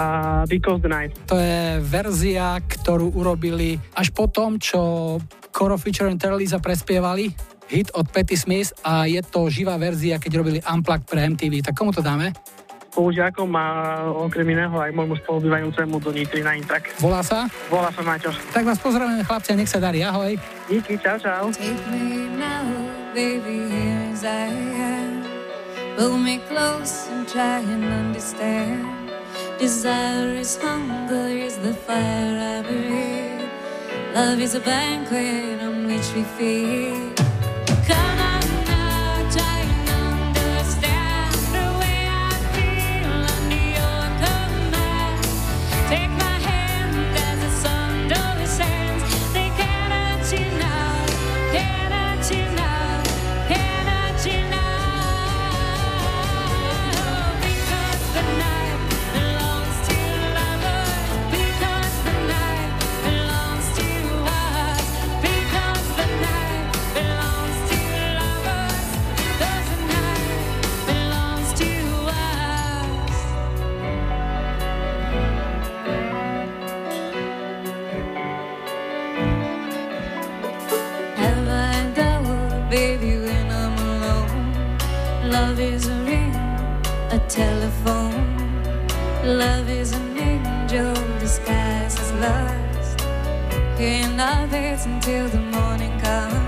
Because the Night. To je verzia, ktorú urobili až po tom, čo Coro and Terlisa prespievali hit od Patty Smith a je to živá verzia, keď robili Unplugged pre MTV. Tak komu to dáme? Spolužiakom a okrem iného aj môjmu spolubývajúcemu do Nitry na Intrak. Volá sa? Volá sa Maťo. Tak vás pozdravujeme chlapci a nech sa darí. Ahoj. Díky, čau, čau. Take me now, baby, I am. Pull me close and try and understand. Desire is hunger, is the fire I breathe. Love is a banquet on which we feed. Come on Love is an angel disguised as lust. Our beds until the morning comes.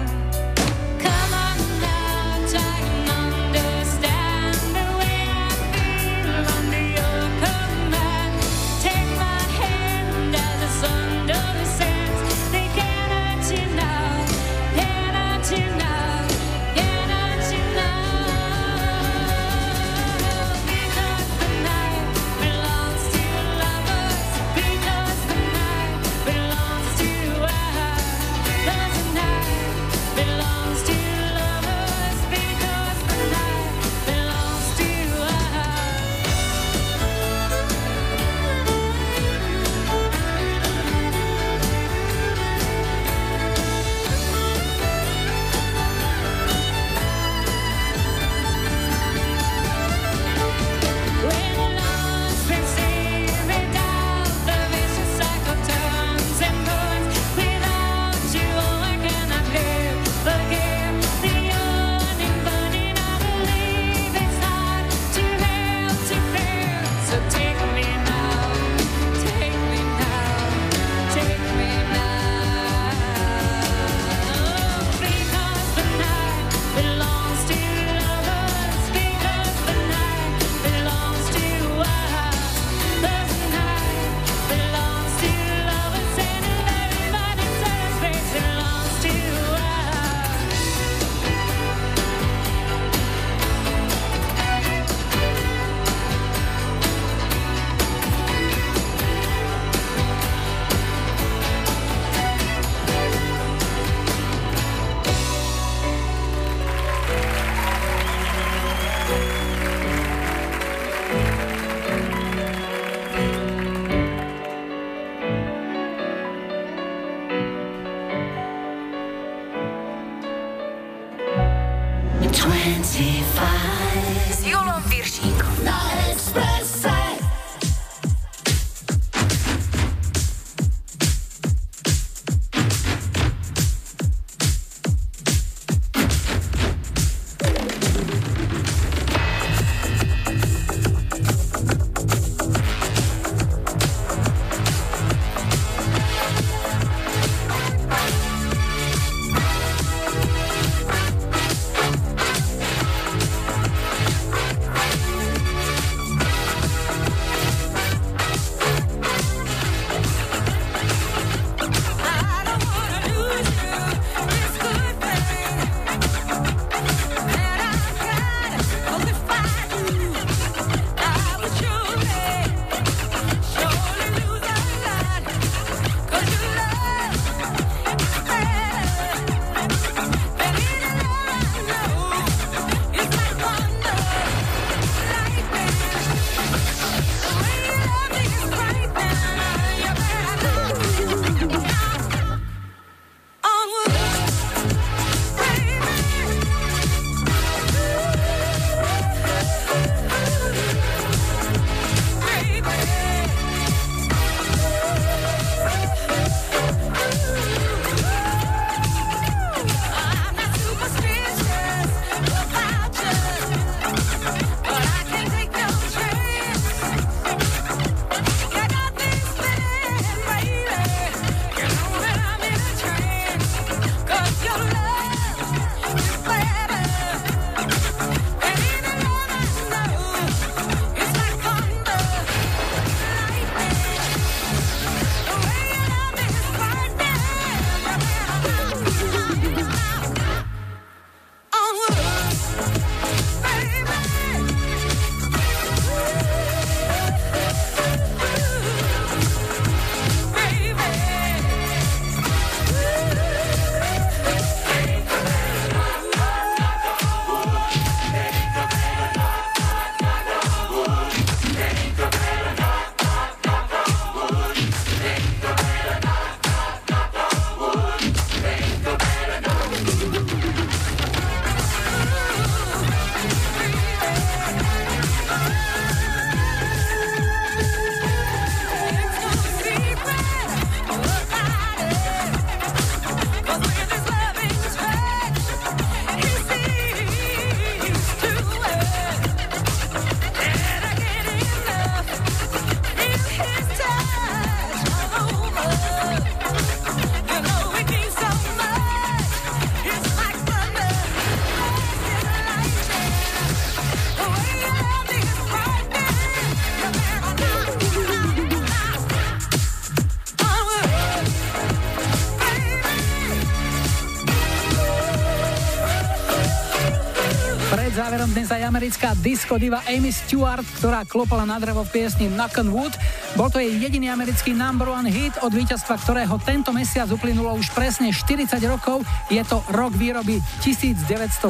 Americká disco diva Amy Stewart, ktorá klopala na drevo v piesni Knock on Wood. Bol to jej jediný americký number one hit, od víťazstva ktorého tento mesiac uplynulo už presne 40 rokov. Je to rok výroby 1979.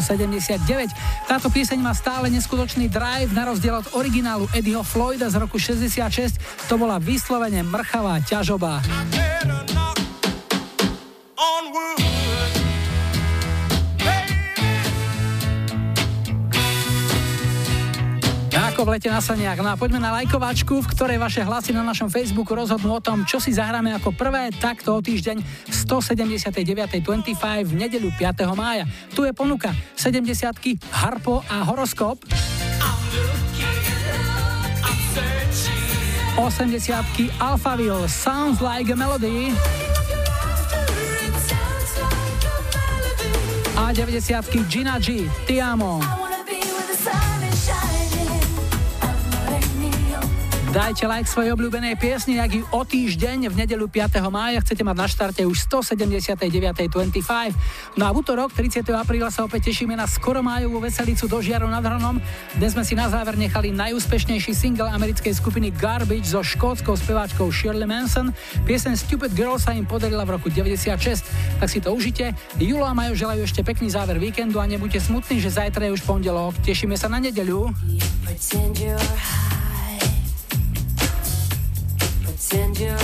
Táto pieseň má stále neskutočný drive, na rozdiel od originálu Eddieho Floyda z roku 66. To bola vyslovene mrchavá ťažoba. Lete na saniach. No a poďme na lajkovačku, v ktorej vaše hlasy na našom Facebooku rozhodnú o tom, čo si zahráme ako prvé, takto o týždeň v 179.25 v nedeľu 5. mája. Tu je ponuka 70 Harpo a Horoskop. 80 Alphaville Sounds Like a Melody. A 90 Gina G Ti Amo. Dajte like svojej obľúbenej piesni, ak ju o týždeň v nedeľu 5. mája chcete mať na štarte už 179.25. No a v útorok 30. apríla sa opäť tešíme na skoro májovú veselicu do Žiaru nad Hronom. Dnes sme si na záver nechali najúspešnejší single americkej skupiny Garbage so škótskou speváčkou Shirley Manson. Piesen Stupid Girl sa im podarila v roku 96. Tak si to užite. Julo a Majo želajú ešte pekný záver víkendu a nebuďte smutní, že zajtra je už pondelok. Tešíme sa na nedeľu. send you